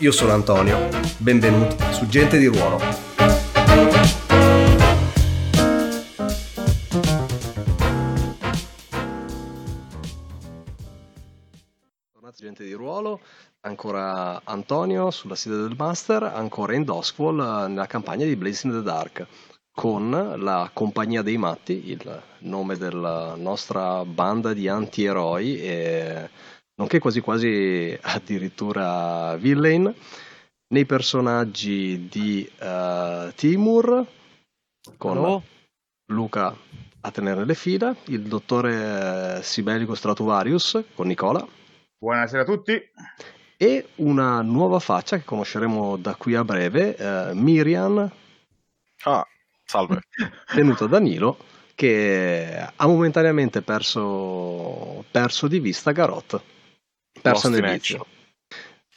Io sono Antonio, benvenuti su Gente di Ruolo. Tornati Gente di Ruolo, ancora Antonio sulla sede del Master, ancora in Doskwall nella campagna di Blazing the Dark con la Compagnia dei Matti, il nome della nostra banda di anti-eroi e nonché quasi quasi addirittura villain, nei personaggi di uh, Timur, con Hello. Luca a tenere le fila, il dottore Sibelico Stratuvarius con Nicola. Buonasera a tutti. E una nuova faccia che conosceremo da qui a breve, uh, Miriam. Ah, salve. Tenuta da Nilo, che ha momentaneamente perso, perso di vista Garot persa nel vizio.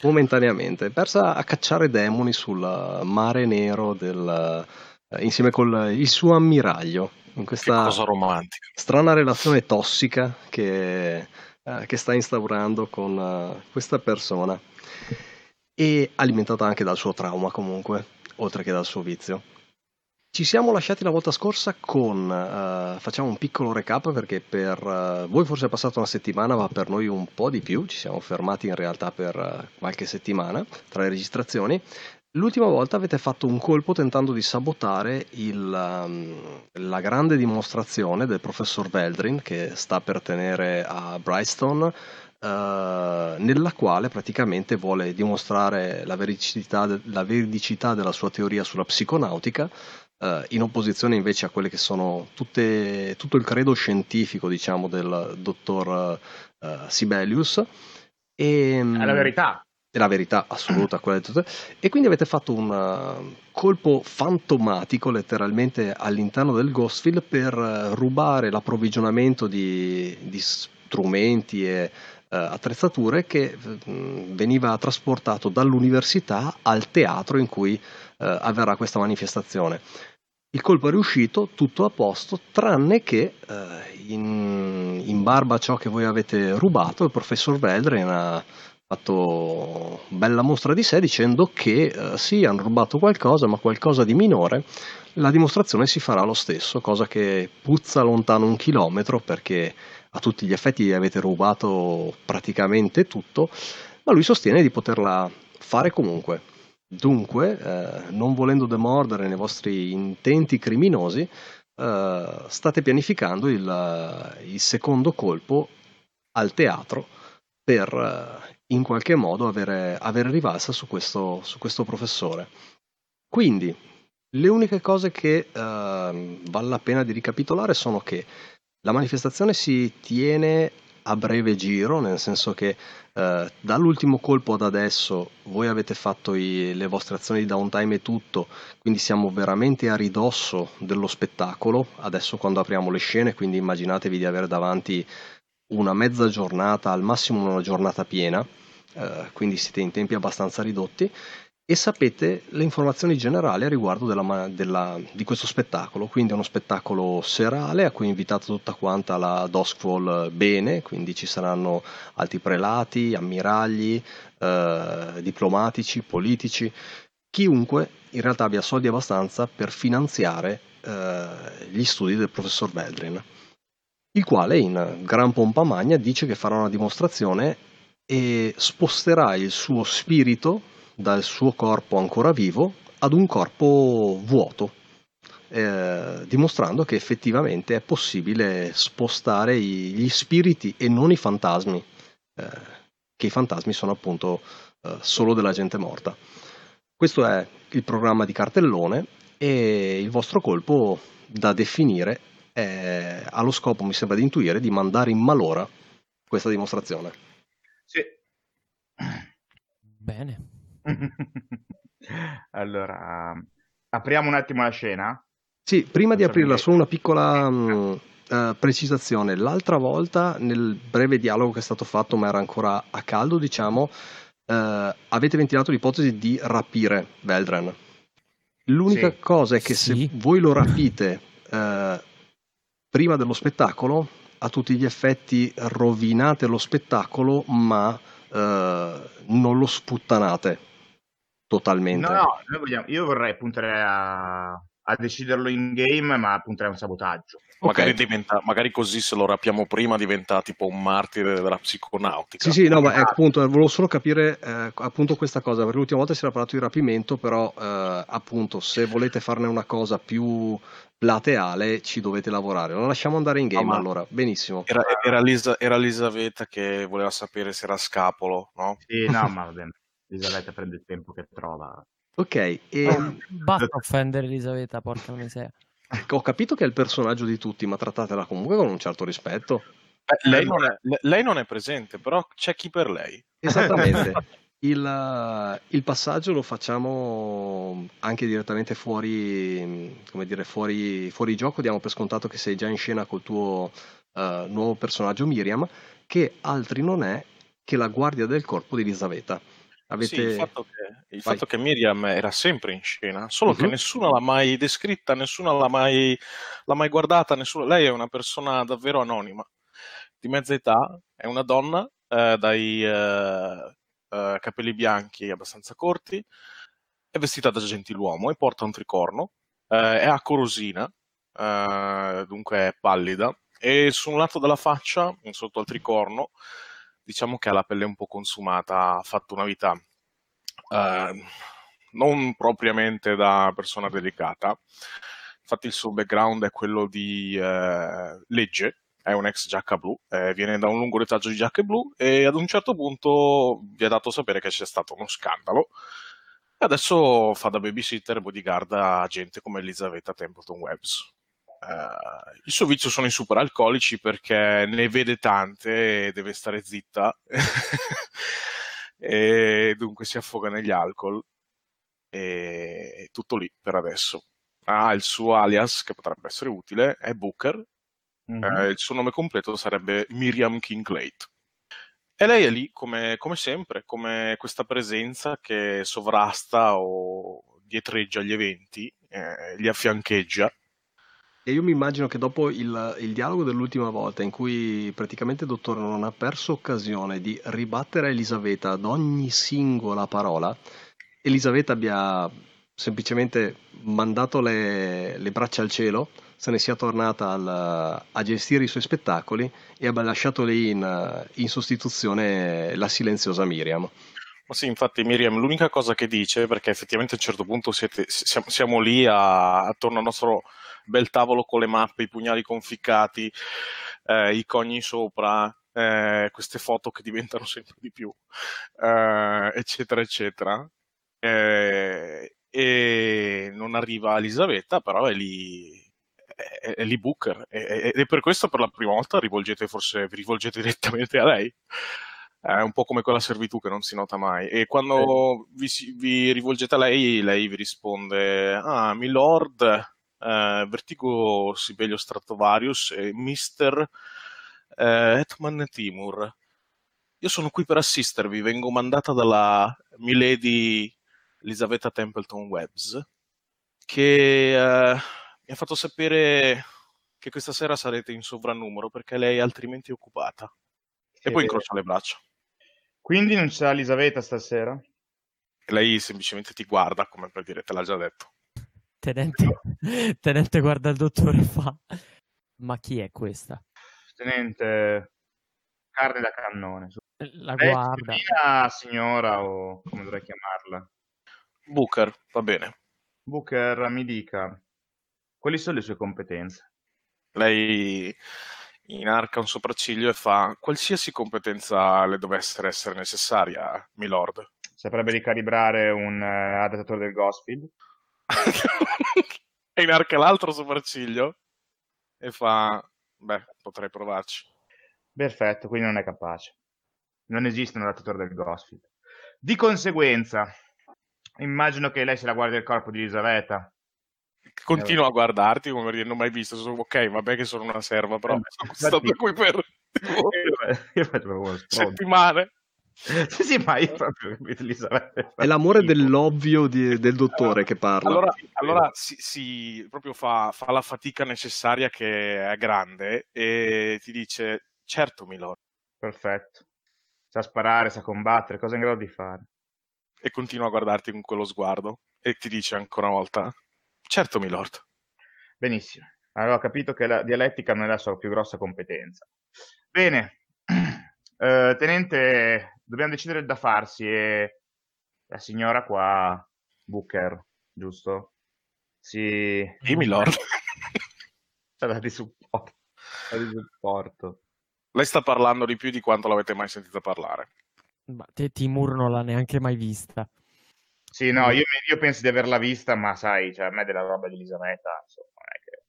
Momentaneamente, persa a cacciare demoni sul mare nero del, eh, insieme con il suo ammiraglio. In questa strana relazione tossica che, eh, che sta instaurando con uh, questa persona. E alimentata anche dal suo trauma comunque, oltre che dal suo vizio. Ci siamo lasciati la volta scorsa con, uh, facciamo un piccolo recap perché per uh, voi forse è passata una settimana ma per noi un po' di più, ci siamo fermati in realtà per uh, qualche settimana tra le registrazioni. L'ultima volta avete fatto un colpo tentando di sabotare il, um, la grande dimostrazione del professor Veldrin che sta per tenere a Brightstone nella quale praticamente vuole dimostrare la veridicità, la veridicità, della sua teoria sulla psiconautica, uh, in opposizione invece a quelle che sono tutte, tutto il credo scientifico, diciamo, del dottor uh, Sibelius. E, ehm, È la verità. È la verità assoluta. quella di tutte. E quindi avete fatto un uh, colpo fantomatico letteralmente all'interno del Ghostfield per rubare l'approvvigionamento di, di strumenti e Uh, attrezzature che uh, veniva trasportato dall'università al teatro in cui uh, avverrà questa manifestazione. Il colpo è riuscito, tutto a posto, tranne che eh, in, in, barba a ciò che voi avete rubato, il professor Veldren ha fatto bella mostra di sé dicendo che eh, sì, hanno rubato qualcosa, ma qualcosa di minore. La dimostrazione si farà lo stesso, cosa che puzza lontano un chilometro perché a tutti gli effetti avete rubato praticamente tutto, ma lui sostiene di poterla fare comunque. Dunque, eh, non volendo demordere nei vostri intenti criminosi, eh, state pianificando il, il, secondo colpo al teatro per eh, in qualche modo avere, avere rivalsa su questo, su questo, professore. Quindi, le uniche cose che eh, vale la pena di ricapitolare sono che la manifestazione si tiene a breve giro, nel senso che eh, dall'ultimo colpo ad adesso voi avete fatto i, le vostre azioni di downtime e tutto, quindi siamo veramente a ridosso dello spettacolo, adesso quando apriamo le scene, quindi immaginatevi di avere davanti una mezza giornata, al massimo una giornata piena, eh, quindi siete in tempi abbastanza ridotti e sapete le informazioni generali a riguardo della, della, di questo spettacolo. Quindi è uno spettacolo serale a cui è invitata tutta quanta la Doskfall bene, quindi ci saranno alti prelati, ammiragli, eh, diplomatici, politici, chiunque in realtà abbia soldi abbastanza per finanziare eh, gli studi del professor Veldrin, il quale in gran pompa magna dice che farà una dimostrazione e sposterà il suo spirito dal suo corpo ancora vivo ad un corpo vuoto, eh, dimostrando che effettivamente è possibile spostare gli spiriti e non i fantasmi, eh, che i fantasmi sono appunto eh, solo della gente morta. Questo è il programma di cartellone e il vostro colpo da definire è, ha lo scopo, mi sembra di intuire, di mandare in malora questa dimostrazione. Sì. Bene. allora, apriamo un attimo la scena. Sì, prima di aprirla, solo una piccola mh, uh, precisazione. L'altra volta, nel breve dialogo che è stato fatto, ma era ancora a caldo, diciamo, uh, avete ventilato l'ipotesi di rapire Veldren. L'unica sì. cosa è che sì. se voi lo rapite uh, prima dello spettacolo, a tutti gli effetti rovinate lo spettacolo, ma non lo sputtanate totalmente. No, no, vogliamo, io vorrei puntare a, a deciderlo in game, ma punterei a un sabotaggio. Magari, diventa, magari, così se lo rapiamo prima diventa tipo un martire della psiconautica. Sì, sì, no, ma è, appunto, volevo solo capire eh, appunto questa cosa, perché l'ultima volta si era parlato di rapimento, però eh, appunto se volete farne una cosa più plateale ci dovete lavorare. Lo lasciamo andare in game no, allora, benissimo. Era, era, Lisa, era Elisaveta che voleva sapere se era scapolo, no? Sì, no, ma va bene. Elisabetta prende il tempo che trova. Ok, e... oh, basta offendere Elisabetta, porca miseria. Ecco, ho capito che è il personaggio di tutti, ma trattatela comunque con un certo rispetto. Eh, lei, non è, lei, non è, presente, però c'è chi per lei. Esattamente. il, il, passaggio lo facciamo anche direttamente fuori, come dire, fuori, fuori gioco. Diamo per scontato che sei già in scena col tuo uh, nuovo personaggio Miriam, che altri non è che la guardia del corpo di Elisabetta. Avete... Sì, il, fatto che, il fatto che, Miriam era sempre in scena, solo uh-huh. che nessuno l'ha mai descritta, nessuno l'ha mai, l'ha mai guardata, nessuno... lei è una persona davvero anonima, di mezza età, è una donna eh, dai eh, eh, capelli bianchi abbastanza corti, è vestita da gentiluomo e porta un tricorno, eh, è a corosina, eh, dunque è pallida, e su un lato della faccia, sotto al tricorno, diciamo che ha la pelle un po' consumata, ha fatto una vita eh, non propriamente da persona delicata. Infatti il suo background è quello di eh, legge, è un ex giacca blu, eh, viene da un lungo retaggio di giacche blu e ad un certo punto vi ha dato sapere che c'è stato uno scandalo adesso fa da babysitter e bodyguard a gente come Elisabetta Templeton Webbs. Uh, il suo vizio sono i super alcolici perché ne vede tante e deve stare zitta e dunque si affoga negli alcol e è tutto lì per adesso. Ha il suo alias che potrebbe essere utile, è Booker, mm-hmm. eh, il suo nome completo sarebbe Miriam Kinglade. E lei è lì come, come sempre, come questa presenza che sovrasta o dietreggia gli eventi, eh, li affiancheggia e io mi immagino che dopo il, il dialogo dell'ultima volta in cui praticamente il dottore non ha perso occasione di ribattere a Elisabetta ad ogni singola parola, Elisabetta abbia semplicemente mandato le, le braccia al cielo, se ne sia tornata al, a gestire i suoi spettacoli e abbia lasciato lì in, in sostituzione la silenziosa Miriam. Ma sì, infatti Miriam l'unica cosa che dice, perché effettivamente a un certo punto siete, siamo, siamo, lì a, attorno al nostro bel tavolo con le mappe, i pugnali conficcati, eh, i cogni sopra, eh, queste foto che diventano sempre di più, eh, eccetera, eccetera. Eh, e non arriva Elisabetta, però è lì, è, è lì Booker. E, e, per questo per la prima volta rivolgete forse, vi rivolgete direttamente a lei è un po' come quella servitù che non si nota mai. E quando vi, vi, rivolgete a lei, lei vi risponde: Ah, milord, eh, Vertigo Sibelio Stratovarius e Mister eh, Etman Timur. Io sono qui per assistervi, vengo mandata dalla Milady Elisabetta Templeton Webbs, che eh, mi ha fatto sapere che questa sera sarete in sovrannumero perché lei è altrimenti occupata. E poi incrocia le braccia. Quindi non c'è Elisabetta stasera? Lei semplicemente ti guarda, come per dire, te l'ha già detto. Tenente, tenente guarda il dottore e fa, ma chi è questa? Tenente, carne da cannone. La guarda. signora o come dovrei chiamarla? Booker, va bene. Booker, mi dica, quali sono le sue competenze? Lei inarca un sopracciglio e fa qualsiasi competenza le dovesse essere necessaria, milord. Saprebbe ricalibrare un uh, adattatore del Ghostfield? e inarca l'altro sopracciglio e fa, beh, potrei provarci. Perfetto, quindi non è capace. Non esiste un adattatore del Ghostfield. Di conseguenza, immagino che lei se la guardi il corpo di Elisabetta. Continuo a guardarti come dire non ho mai visto, sono, ok, vabbè che sono una serva, però Eh, sono stato qui per settimane. Sì, sì, ma io proprio capito, Elisabetta. È l'amore dell'ovvio di- del dottore che parla. Allora, allora si, si- proprio fa, fa la fatica necessaria che è grande e ti dice, certo Milord, Perfetto. Sa sparare, sa combattere, cosa è in grado di fare. e continua a guardarti con quello sguardo e ti dice ancora una volta, certo Milord. Benissimo. Allora ho capito che la dialettica non è la sua più grossa competenza. Bene. Eh, tenente, dobbiamo decidere da farsi e la signora qua, Booker, giusto? Si... Sì, Milord. Sta da di supporto. sta di supporto. Lei sta parlando di più di quanto l'avete mai sentita parlare. Ma te Timur non l'ha neanche mai vista. Sì, no, io, io penso di averla vista, ma sai, cioè, a me della roba di Elisabetta, insomma, che...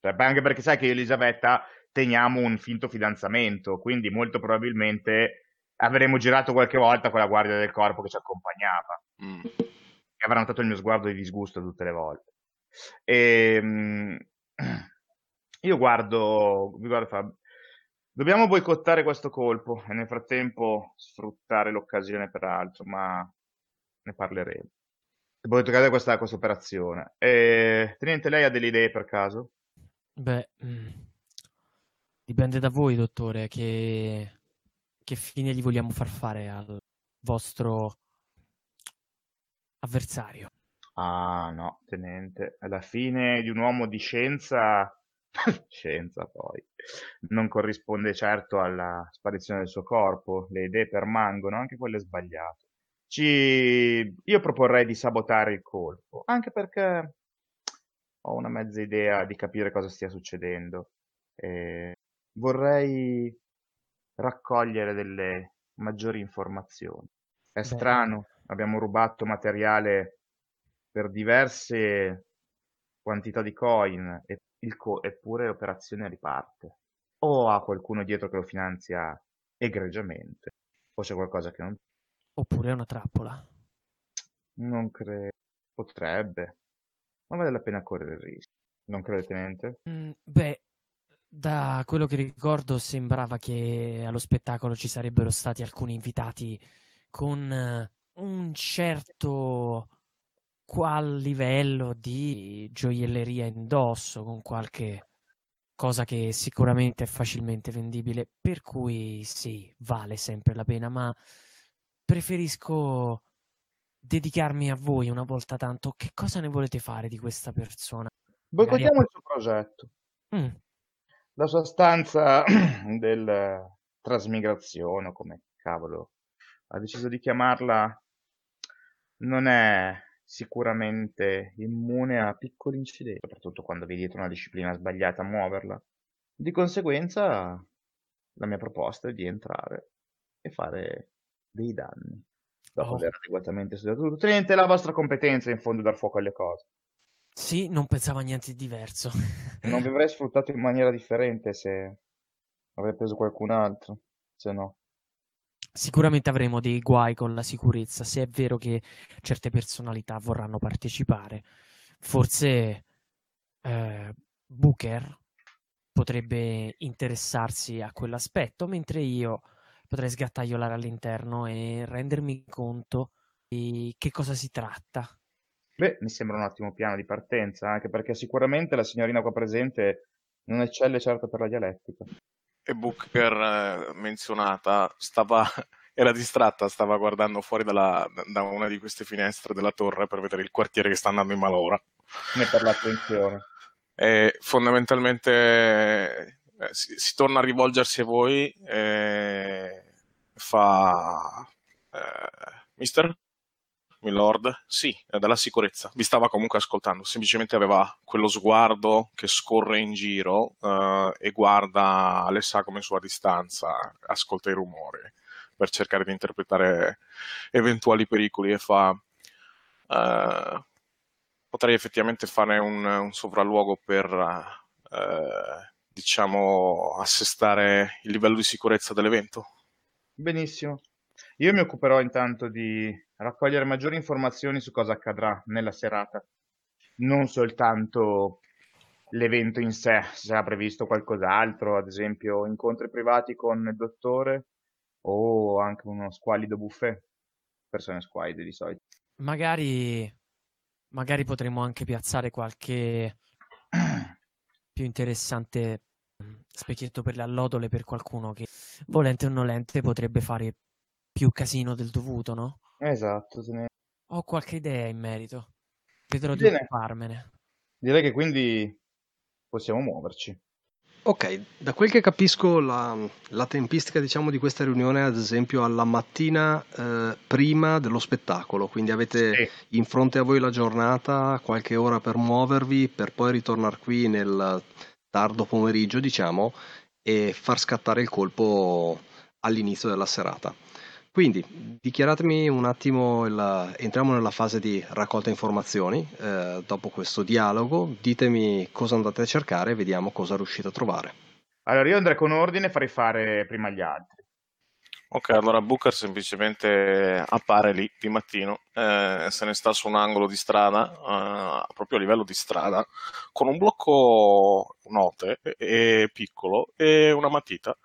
cioè, anche perché sai che io e Elisabetta teniamo un finto fidanzamento, quindi molto probabilmente avremo girato qualche volta con la guardia del corpo che ci accompagnava, Mm. che avrà notato il mio sguardo di disgusto tutte le volte. E, io guardo, vi guardo e fa, dobbiamo boicottare questo colpo e nel frattempo sfruttare l'occasione per altro, ma ne parleremo. Voglio toccare questa, questa operazione. E, Tenente, lei ha delle idee per caso? Beh, mm, dipende da voi, dottore, che, che fine gli vogliamo far fare al vostro avversario. Ah, no, Tenente, alla fine di un uomo di scienza, scienza poi, non corrisponde certo alla sparizione del suo corpo, le idee permangono, anche quelle sbagliate. Ci... Io proporrei di sabotare il colpo, anche perché ho una mezza idea di capire cosa stia succedendo. E vorrei raccogliere delle maggiori informazioni. È Beh. strano, abbiamo rubato materiale per diverse quantità di coin e co- eppure l'operazione riparte. O ha qualcuno dietro che lo finanzia egregiamente, o c'è qualcosa che non, Oppure è una trappola. non credo. Potrebbe, ma vale la pena correre il rischio. Non crede, Tenente? Mm, beh, da quello che ricordo sembrava che allo spettacolo ci sarebbero stati alcuni invitati con eh, un certo qual livello di gioielleria indosso, con qualche cosa che sicuramente è facilmente vendibile, per cui sì, vale sempre la pena, ma preferisco dedicarmi a voi una volta tanto. Che cosa ne volete fare di questa persona? Boicottiamo il suo progetto. Mm, La sua stanza del trasmigrazione, o come cavolo ha deciso di chiamarla, non è sicuramente immune a piccoli incidenti, soprattutto quando vi dietro una disciplina sbagliata a muoverla. Di conseguenza, la mia proposta è di entrare e fare dei danni. Dopo Oh. aver adeguatamente studiato tutto, tenente la vostra competenza in fondo dar fuoco alle cose. Sì, non pensavo a niente di diverso. Non vi avrei sfruttato in maniera differente se avrei preso qualcun altro, se no. Sicuramente avremo dei guai con la sicurezza, se è vero che certe personalità vorranno partecipare. Forse eh, Booker potrebbe interessarsi a quell'aspetto, mentre io potrei sgattaiolare all'interno e rendermi conto di che cosa si tratta. Beh, mi sembra un ottimo piano di partenza, anche perché sicuramente la signorina qua presente non eccelle certo per la dialettica. E Booker, eh, menzionata, stava, era distratta, stava guardando fuori dalla- da una di queste finestre della torre per vedere il quartiere che sta andando in malora. Ne per l'attenzione. E fondamentalmente eh, si, si torna a rivolgersi a voi e fa... eh, mister? Milord? Sì, è dalla sicurezza. Vi stava comunque ascoltando, semplicemente aveva quello sguardo che scorre in giro eh, e guarda le sagome su a distanza, ascolta i rumori per cercare di interpretare eventuali pericoli e fa... eh, potrei effettivamente fare un, un sopralluogo per, eh, diciamo, assestare il livello di sicurezza dell'evento. Benissimo. Io mi occuperò intanto di raccogliere maggiori informazioni su cosa accadrà nella serata, non soltanto l'evento in sé, se sarà previsto qualcos'altro, ad esempio incontri privati con il dottore o anche uno squalido buffet, persone squalide di solito. Magari, magari potremmo anche piazzare qualche più interessante mm, specchietto per le allodole per qualcuno che volente o nolente potrebbe fare più casino del dovuto, no? Esatto, ne... ho qualche idea in merito. Vedrò di occuparmene. Direi che quindi possiamo muoverci. Ok, da quel che capisco la, la tempistica diciamo, di questa riunione è ad esempio alla mattina eh, prima dello spettacolo, quindi avete sì. in fronte a voi la giornata, qualche ora per muovervi, per poi ritornare qui nel tardo pomeriggio diciamo e far scattare il colpo all'inizio della serata. Quindi dichiaratemi un attimo, il, entriamo nella fase di raccolta informazioni, eh, dopo questo dialogo ditemi cosa andate a cercare e vediamo cosa riuscite a trovare. Allora io andrei con ordine e farei fare prima gli altri. Ok, allora Booker semplicemente appare lì di mattino, eh, se ne sta su un angolo di strada, eh, proprio a livello di strada, con un blocco note e, e piccolo e una matita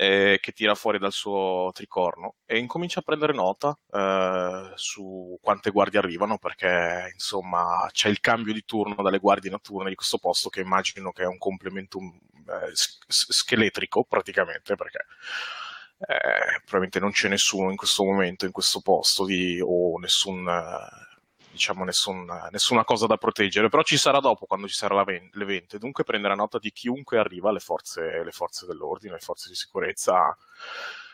eh, che tira fuori dal suo tricorno e incomincia a prendere nota eh, su quante guardie arrivano perché insomma c'è il cambio di turno dalle guardie notturne di questo posto che immagino che è un complemento eh, scheletrico praticamente perché eh, probabilmente non c'è nessuno in questo momento in questo posto di, o nessun diciamo nessun, nessuna cosa da proteggere, però ci sarà dopo quando ci sarà l'evento, dunque prenderà nota di chiunque arriva alle forze, le forze dell'ordine, le forze di sicurezza,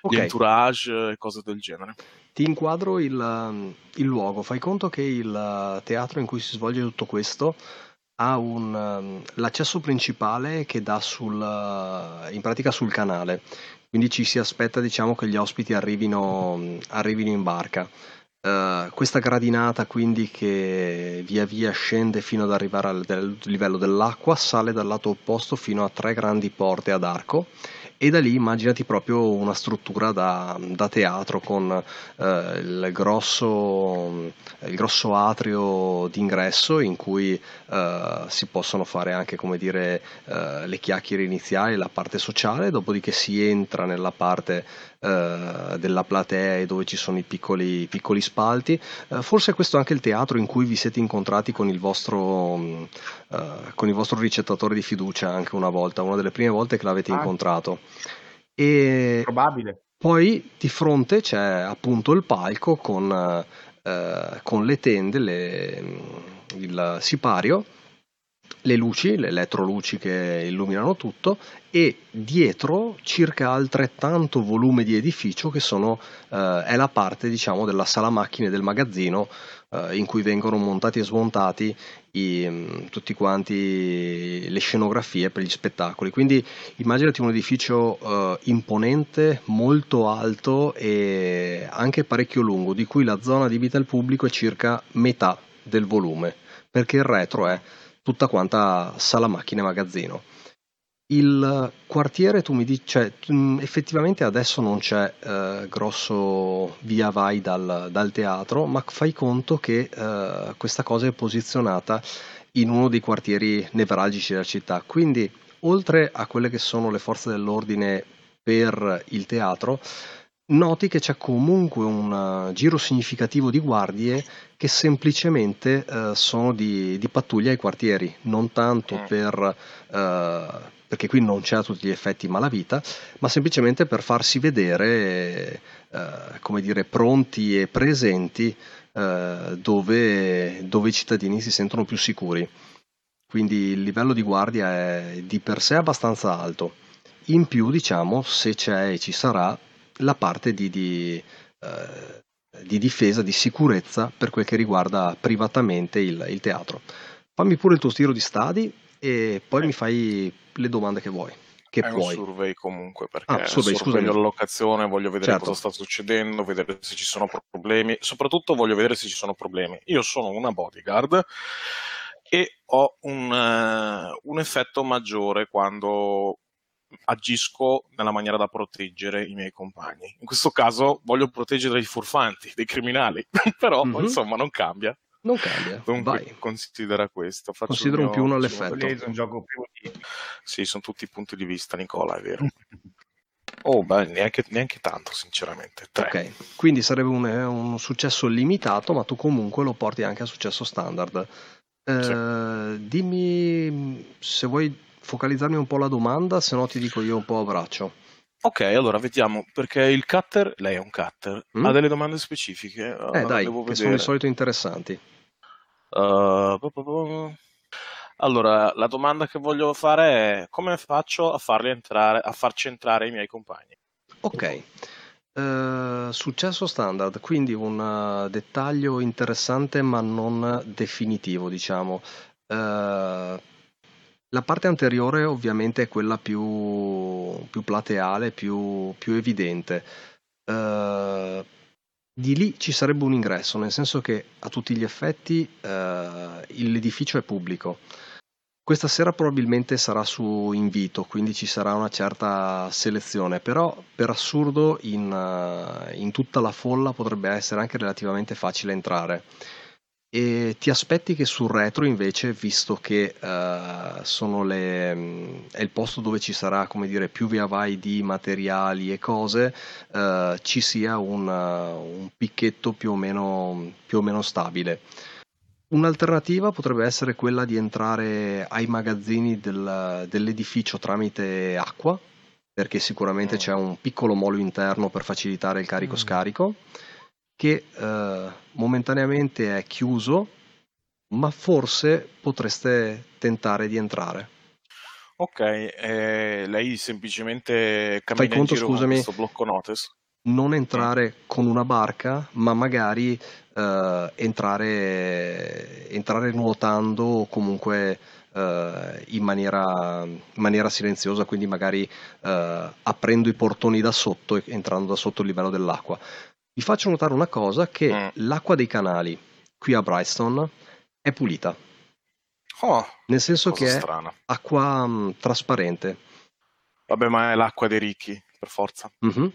okay. entourage e cose del genere. Ti inquadro il, il luogo, fai conto che il teatro in cui si svolge tutto questo ha un, l'accesso principale che dà sul, in pratica sul canale, quindi ci si aspetta diciamo, che gli ospiti arrivino, arrivino in barca. Uh, questa gradinata quindi che via via scende fino ad arrivare al del, livello dell'acqua sale dal lato opposto fino a tre grandi porte ad arco e da lì immaginati proprio una struttura da, da teatro con eh, il, grosso, il, grosso, atrio d'ingresso in cui eh, si possono fare anche come dire eh, le chiacchiere iniziali, la parte sociale, dopodiché si entra nella parte eh, della platea dove ci sono i piccoli, piccoli spalti. Eh, forse questo è anche il teatro in cui vi siete incontrati con il vostro, uh, con il vostro ricettatore di fiducia anche una volta, una delle prime volte che l'avete ah. incontrato. E Probabile. Poi di fronte c'è appunto il palco con, uh, con le tende, le, il sipario le luci, le elettroluci che illuminano tutto e dietro circa altrettanto volume di edificio che sono, eh, è la parte diciamo della sala macchine del magazzino eh, in cui vengono montati e smontati i, mm, tutti quanti le scenografie per gli spettacoli. Quindi immaginati un edificio eh, imponente molto alto e anche parecchio lungo di cui la zona adibita al pubblico è circa metà del volume perché il retro è tutta quanta sala macchine magazzino. Il quartiere, tu mi dici, cioè, mm, effettivamente adesso non c'è eh, grosso via vai dal, dal, teatro, ma fai conto che eh, questa cosa è posizionata in uno dei quartieri nevralgici della città. Quindi, oltre a quelle che sono le forze dell'ordine per il teatro, noti che c'è comunque un giro significativo di guardie che semplicemente eh, sono di, di, pattuglia ai quartieri, non tanto mm. per, eh, perché qui non c'è a tutti gli effetti malavita, ma semplicemente per farsi vedere, eh, come dire, pronti e presenti eh, dove, dove i cittadini si sentono più sicuri. Quindi il livello di guardia è di per sé abbastanza alto. In più, diciamo, se c'è e ci sarà, la parte di, di, eh, di, difesa, di sicurezza per quel che riguarda privatamente il, il, teatro. Fammi pure il tuo stiro di stadi e poi eh. mi fai le domande che vuoi. Che è puoi. un survey comunque perché ah, survey, sorveglio la locazione, voglio vedere certo. cosa sta succedendo, vedere se ci sono problemi, soprattutto voglio vedere se ci sono problemi. Io sono una bodyguard e ho un, uh, un effetto maggiore quando agisco nella maniera da proteggere i miei compagni. In questo caso voglio proteggere i furfanti, dei criminali, però mm-hmm. insomma non cambia. Non cambia. Dunque, Vai. considera questo. Faccio Considero un più uno all'effetto. Un gioco più di... Sì, sono tutti punti di vista, Nicola, è vero. Oh, beh, neanche, neanche tanto, sinceramente. Tre. Ok, quindi sarebbe un, un, successo limitato, ma tu comunque lo porti anche a successo standard. Eh, sì. Dimmi se vuoi focalizzarmi un po' la domanda, se no ti dico io un po' a braccio. Ok, allora vediamo, perché il cutter, lei è un cutter, mm? ha delle domande specifiche. Eh uh, dai, che vedere. sono di solito interessanti. Uh, allora, la domanda che voglio fare è come faccio a farli entrare, a farci entrare i miei compagni? Ok. Uh, successo standard, quindi un dettaglio interessante ma non definitivo, diciamo. Uh, la parte anteriore ovviamente è quella più, più plateale, più, più evidente. Uh, di lì ci sarebbe un ingresso, nel senso che a tutti gli effetti uh, l'edificio è pubblico. Questa sera probabilmente sarà su invito, quindi ci sarà una certa selezione, però per assurdo in, uh, in tutta la folla potrebbe essere anche relativamente facile entrare. E ti aspetti che sul retro invece, visto che uh, le, è il posto dove ci sarà come dire, più via vai di materiali e cose, uh, ci sia un, uh, un picchetto più o, meno, più o meno stabile. Un'alternativa potrebbe essere quella di entrare ai magazzini del, dell'edificio tramite acqua, perché sicuramente mm. c'è un piccolo molo interno per facilitare il carico-scarico. Mm che eh, momentaneamente è chiuso, ma forse potreste tentare di entrare. Ok, eh, lei semplicemente cammina Fai conto, scusami, questo blocco notice? Non entrare con una barca, ma magari eh, entrare, entrare nuotando o comunque eh, in maniera, in, maniera, silenziosa, quindi magari eh, aprendo i portoni da sotto e entrando da sotto il livello dell'acqua. Vi faccio notare una cosa, che mm. l'acqua dei canali qui a Brightstone è pulita. Oh, Nel senso che è strana. acqua mh, mm, trasparente. Vabbè, ma è l'acqua dei ricchi, per forza. Mm-hmm.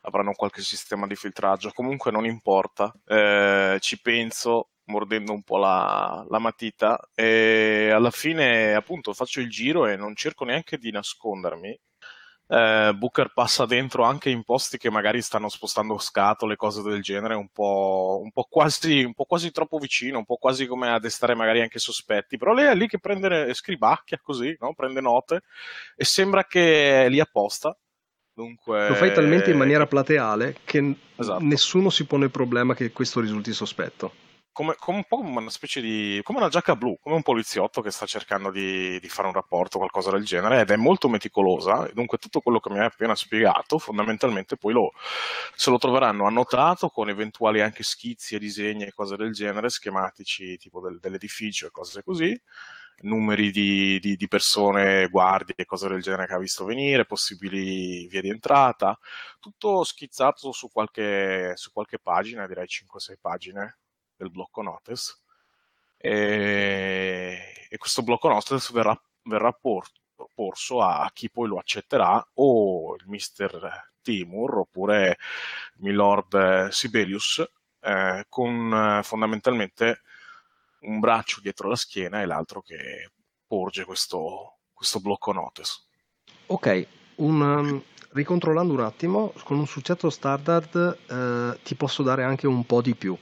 Avranno qualche sistema di filtraggio. Comunque non importa. Eh, ci penso mordendo un po' la, la, matita e alla fine appunto faccio il giro e non cerco neanche di nascondermi eh, Booker passa dentro anche in posti che magari stanno spostando scatole, cose del genere, un po', un po', quasi, un po quasi troppo vicino, un po' quasi come a destare magari anche sospetti. Però lei è lì che prende, scribacchia così, no? prende note e sembra che è lì apposta. Dunque... Lo fai talmente in maniera plateale che esatto. nessuno si pone il problema che questo risulti sospetto come, come, un po' come una specie di. come una giacca blu, come un poliziotto che sta cercando di, di fare un rapporto qualcosa del genere, ed è molto meticolosa. Dunque, tutto quello che mi hai appena spiegato, fondamentalmente poi lo, se lo troveranno annotato con eventuali anche schizzi e disegni e cose del genere, schematici tipo del, dell'edificio e cose così numeri di, di, di, persone, guardie e cose del genere che ha visto venire, possibili vie di entrata, tutto schizzato su qualche, su qualche pagina, direi 5-6 pagine, del blocco notice e, e questo blocco notice verrà, verrà por, porso a chi poi lo accetterà o il mister Timur oppure Milord Sibelius eh, con fondamentalmente un braccio dietro la schiena e l'altro che porge questo, questo blocco notice. Ok, un, um, ricontrollando un attimo, con un successo standard eh, ti posso dare anche un po' di più.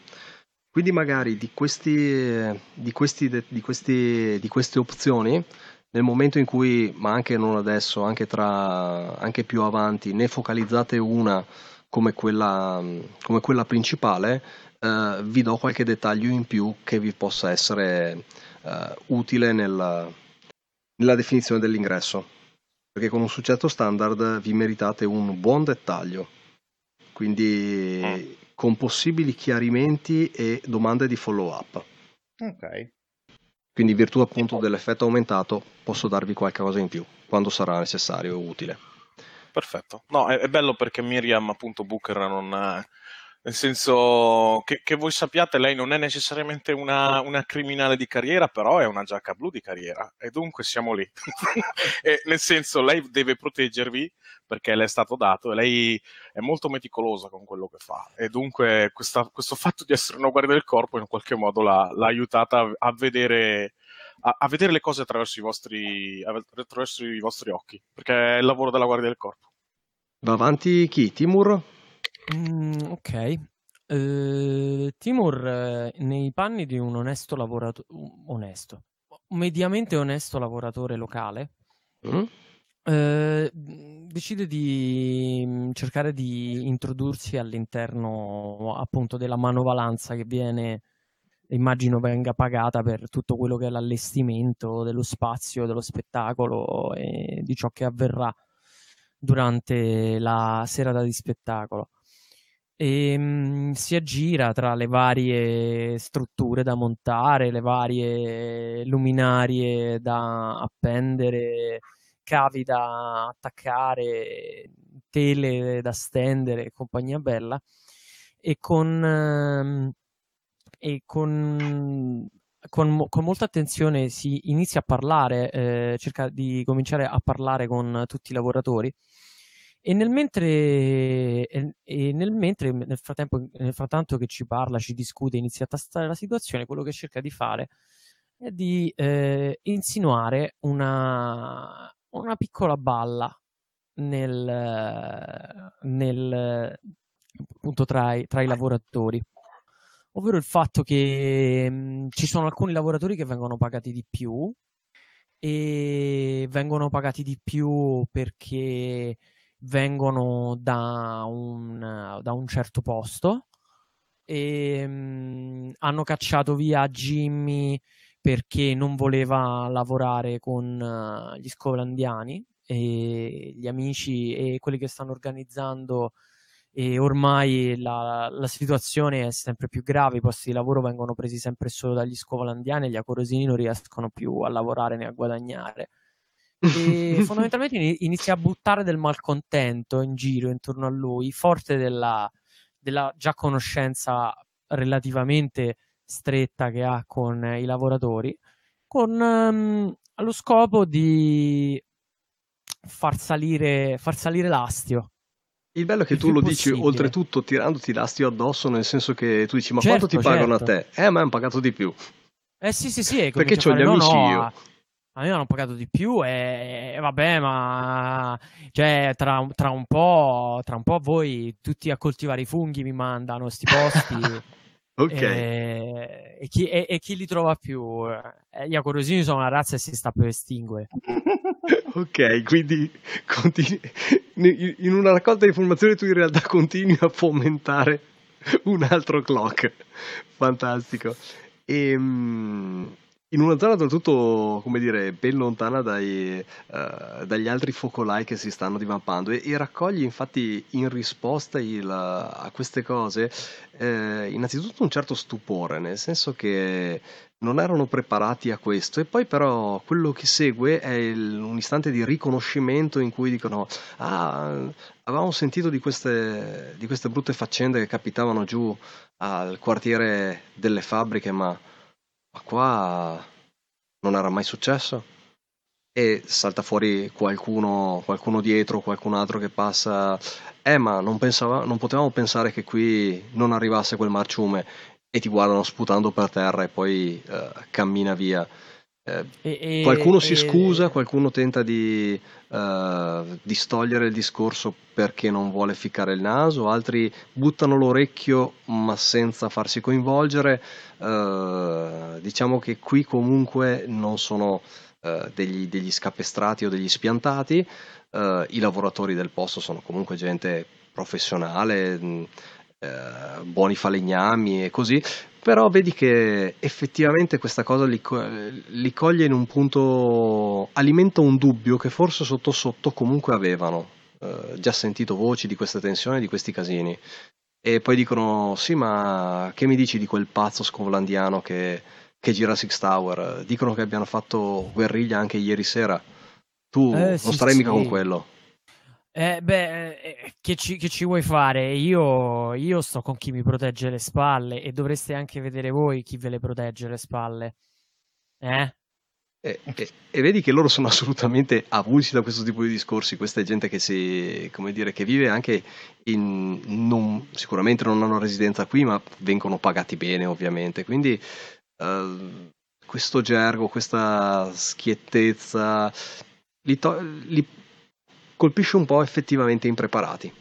Quindi magari di, questi, di, questi, di, questi, di queste opzioni, nel momento in cui, ma anche non adesso, anche, tra, anche più avanti, ne focalizzate una come quella, come quella principale, eh, vi do qualche dettaglio in più che vi possa essere eh, utile nella, nella definizione dell'ingresso. Perché con un succetto standard vi meritate un buon dettaglio. Quindi mm con possibili chiarimenti e domande di follow up. Ok. Quindi in virtù appunto dell'effetto aumentato posso darvi qualcosa in più quando sarà necessario e utile. Perfetto. No, è, è bello perché Miriam appunto Booker non, Nel senso che, che, voi sappiate, lei non è necessariamente una, una, criminale di carriera, però è una giacca blu di carriera e dunque siamo lì. nel senso, lei deve proteggervi perché le è stato dato e lei è molto meticolosa con quello che fa e dunque questa, questo fatto di essere una guardia del corpo in qualche modo l'ha, l'ha aiutata a, a vedere a, vedere le cose attraverso i, vostri, attraverso i vostri occhi, perché è il lavoro della Guardia del Corpo. Va avanti chi? Timur? Mm, ok. Uh, Timur, eh, nei panni di un onesto lavoratore, onesto, mediamente onesto lavoratore locale, mm? uh, decide di mm, cercare di introdursi all'interno appunto della manovalanza che viene immagino venga pagata per tutto quello che è l'allestimento dello spazio, dello spettacolo e di ciò che avverrà durante la serata di spettacolo. E mh, mm, si aggira tra le varie strutture da montare, le varie luminarie da appendere, cavi da attaccare, tele da stendere, compagnia bella, e con... Uh, e con, con, con, molta attenzione si inizia a parlare, eh, cerca di cominciare a parlare con tutti i lavoratori. E nel mentre, e, nel, mentre nel, nel frattanto che ci parla, ci discute, inizia a tastare la situazione, quello che cerca di fare è di eh, insinuare una, una, piccola balla nel, nel appunto tra i, tra i lavoratori. Ovvero il fatto che mh, mhmm, ci sono alcuni lavoratori che vengono pagati di più e vengono pagati di più perché vengono da un, da un certo posto e mh, mhmm, hanno cacciato via Jimmy perché non voleva lavorare con uh, gli scolandiani e gli amici e quelli che stanno organizzando e ormai la, la, situazione è sempre più grave, i posti di lavoro vengono presi sempre solo dagli scovolandiani gli acorosini non riescono più a lavorare né a guadagnare. E fondamentalmente inizia a buttare del malcontento in giro intorno a lui, forte della, della già conoscenza relativamente stretta che ha con i lavoratori, con um, lo scopo di far salire, far salire l'astio il bello è che tu lo dici oltretutto tirandoti l'astio addosso, nel senso che tu dici: Ma certo, quanto ti pagano certo. a te? Eh, ma hanno pagato di più. Eh sì, sì, sì. Perché ho gli amici no, io. A me hanno pagato di più e, e vabbè, ma cioè, tra, tra, un po', tra un po' voi tutti a coltivare i funghi mi mandano sti posti. ok. E, e, chi, e, chi, li trova più? Eh, gli acorosini sono una razza e si sta per estinguere. ok, quindi continui, in una raccolta di informazioni tu in realtà continui a fomentare un altro clock. Fantastico. E, ehm, in una zona oltretutto, come dire, ben lontana dai, uh, dagli altri focolai che si stanno divampando. E, e raccogli infatti in risposta il, a queste cose eh, innanzitutto un certo stupore, nel senso che non erano preparati a questo. E poi però quello che segue è il, un istante di riconoscimento in cui dicono ah avevamo sentito di queste, di queste brutte faccende che capitavano giù al quartiere delle fabbriche ma ma qua non era mai successo? E salta fuori qualcuno, qualcuno dietro, qualcun altro che passa. Eh, ma non, pensava, non potevamo pensare che qui non arrivasse quel marciume e ti guardano sputando per terra e poi uh, cammina via. Eh, e, e, qualcuno si scusa, qualcuno tenta di uh, distogliere il discorso perché non vuole ficcare il naso, altri buttano l'orecchio ma senza farsi coinvolgere. Uh, diciamo che qui comunque non sono uh, degli, degli, scapestrati o degli spiantati, i lavoratori del posto sono comunque gente professionale, mh, buoni falegnami e così, però vedi che effettivamente questa cosa li, li, coglie in un punto, alimenta un dubbio che forse sotto sotto comunque avevano, eh, già sentito voci di questa tensione, di questi casini. E poi dicono, sì ma che mi dici di quel pazzo scovlandiano che, che gira Six Tower? Dicono che abbiano fatto guerriglia anche ieri sera. Tu eh, non sì, starai mica con quello. Eh, beh, eh, che ci, che ci vuoi fare? Io, io sto con chi mi protegge le spalle e dovreste anche vedere voi chi ve le protegge le spalle. Eh? E, e, e, vedi che loro sono assolutamente avulsi da questo tipo di discorsi. Questa è gente che, si, come dire, che vive anche in. Non, sicuramente non hanno residenza qui, ma vengono pagati bene, ovviamente. Quindi uh, questo gergo, questa schiettezza li, to- li colpisce un po' effettivamente impreparati.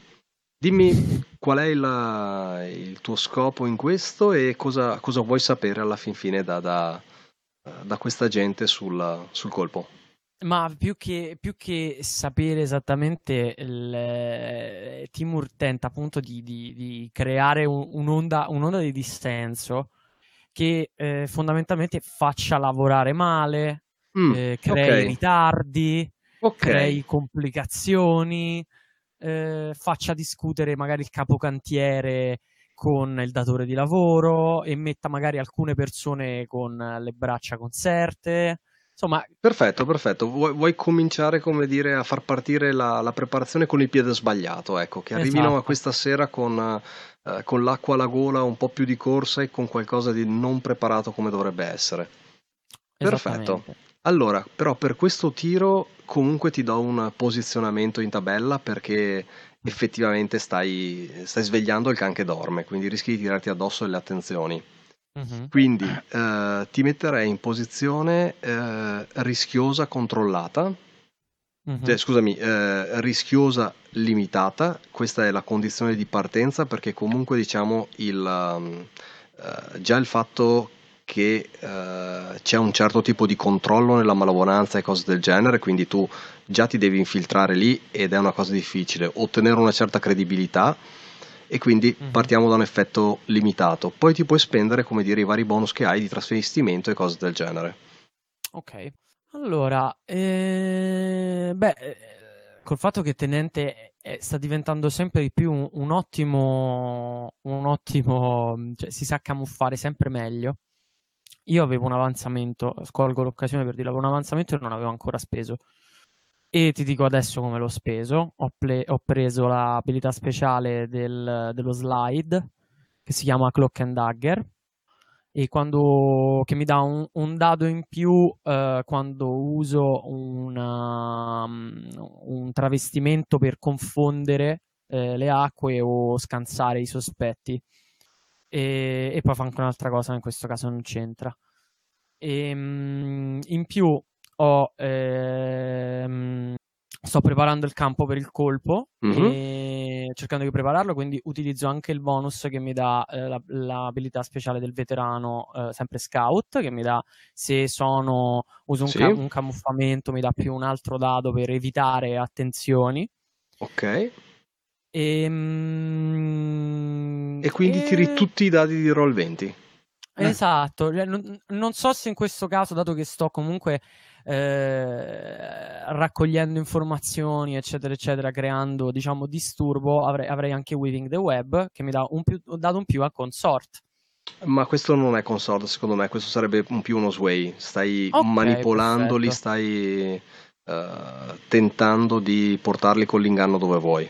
Dimmi qual è il, il tuo scopo in questo e cosa, cosa, vuoi sapere alla fin fine da, da, da questa gente sul, sul colpo. Ma più che, più che, sapere esattamente, il, Timur tenta appunto di, di, di creare un, un'onda, un'onda, di dissenso che eh, fondamentalmente faccia lavorare male, mm, eh, crei okay. ritardi, okay. crei complicazioni, eh, faccia discutere magari il capocantiere con il datore di lavoro e metta magari alcune persone con le braccia conserte. Insomma, perfetto, perfetto. Vuoi, vuoi cominciare, come dire, a far partire la, la, preparazione con il piede sbagliato, ecco, che arrivino esatto. a questa sera con, eh, con l'acqua alla gola, un po' più di corsa e con qualcosa di non preparato come dovrebbe essere. Perfetto. Allora, però per questo tiro comunque ti do un posizionamento in tabella perché effettivamente stai, stai svegliando il can che dorme, quindi rischi di tirarti addosso le attenzioni. Uh-huh. Quindi eh, ti metterei in posizione eh, rischiosa controllata, uh-huh. cioè, scusami, eh, rischiosa limitata, questa è la condizione di partenza perché comunque diciamo il, um, già il fatto che uh, c'è un certo tipo di controllo nella malevolanza e cose del genere, quindi tu già ti devi infiltrare lì ed è una cosa difficile, ottenere una certa credibilità e quindi mm-hmm. partiamo da un effetto limitato. Poi ti puoi spendere, come dire, i vari bonus che hai di trasferimento e cose del genere. Ok, allora, eh, beh, eh, col fatto che Tenente eh, sta diventando sempre di più un, un ottimo, un ottimo, cioè si sa camuffare sempre meglio io avevo un avanzamento, scolgo l'occasione per dire, avevo un avanzamento e non avevo ancora speso. E ti dico adesso come l'ho speso. Ho, ple- ho preso l'abilità speciale del, dello slide, che si chiama Clock and Dagger, e quando, che mi dà un, un dado in più eh, quando uso una, um, un travestimento per confondere eh, le acque o scansare i sospetti e, e poi fa anche un'altra cosa, in questo caso non c'entra. E, ehm, in più ho, ehm, sto preparando il campo per il colpo, mm-hmm. cercando di prepararlo, quindi utilizzo anche il bonus che mi dà eh, la, l'abilità speciale del veterano, eh, sempre scout, che mi dà se sono, uso un, sì. cam- un camuffamento, mi dà più un altro dado per evitare attenzioni. Ok. E, mm, e quindi e... tiri tutti i dadi di roll 20. Eh. Esatto, non, non, so se in questo caso, dato che sto comunque eh, raccogliendo informazioni, eccetera, eccetera, creando, diciamo, disturbo, avrei, avrei anche Weaving the Web che mi dà un, più, dato un più a Consort. Ma questo non è consort, secondo me, questo sarebbe un più uno sway. Stai okay, manipolandoli, perfetto. stai uh, tentando di portarli con l'inganno dove vuoi.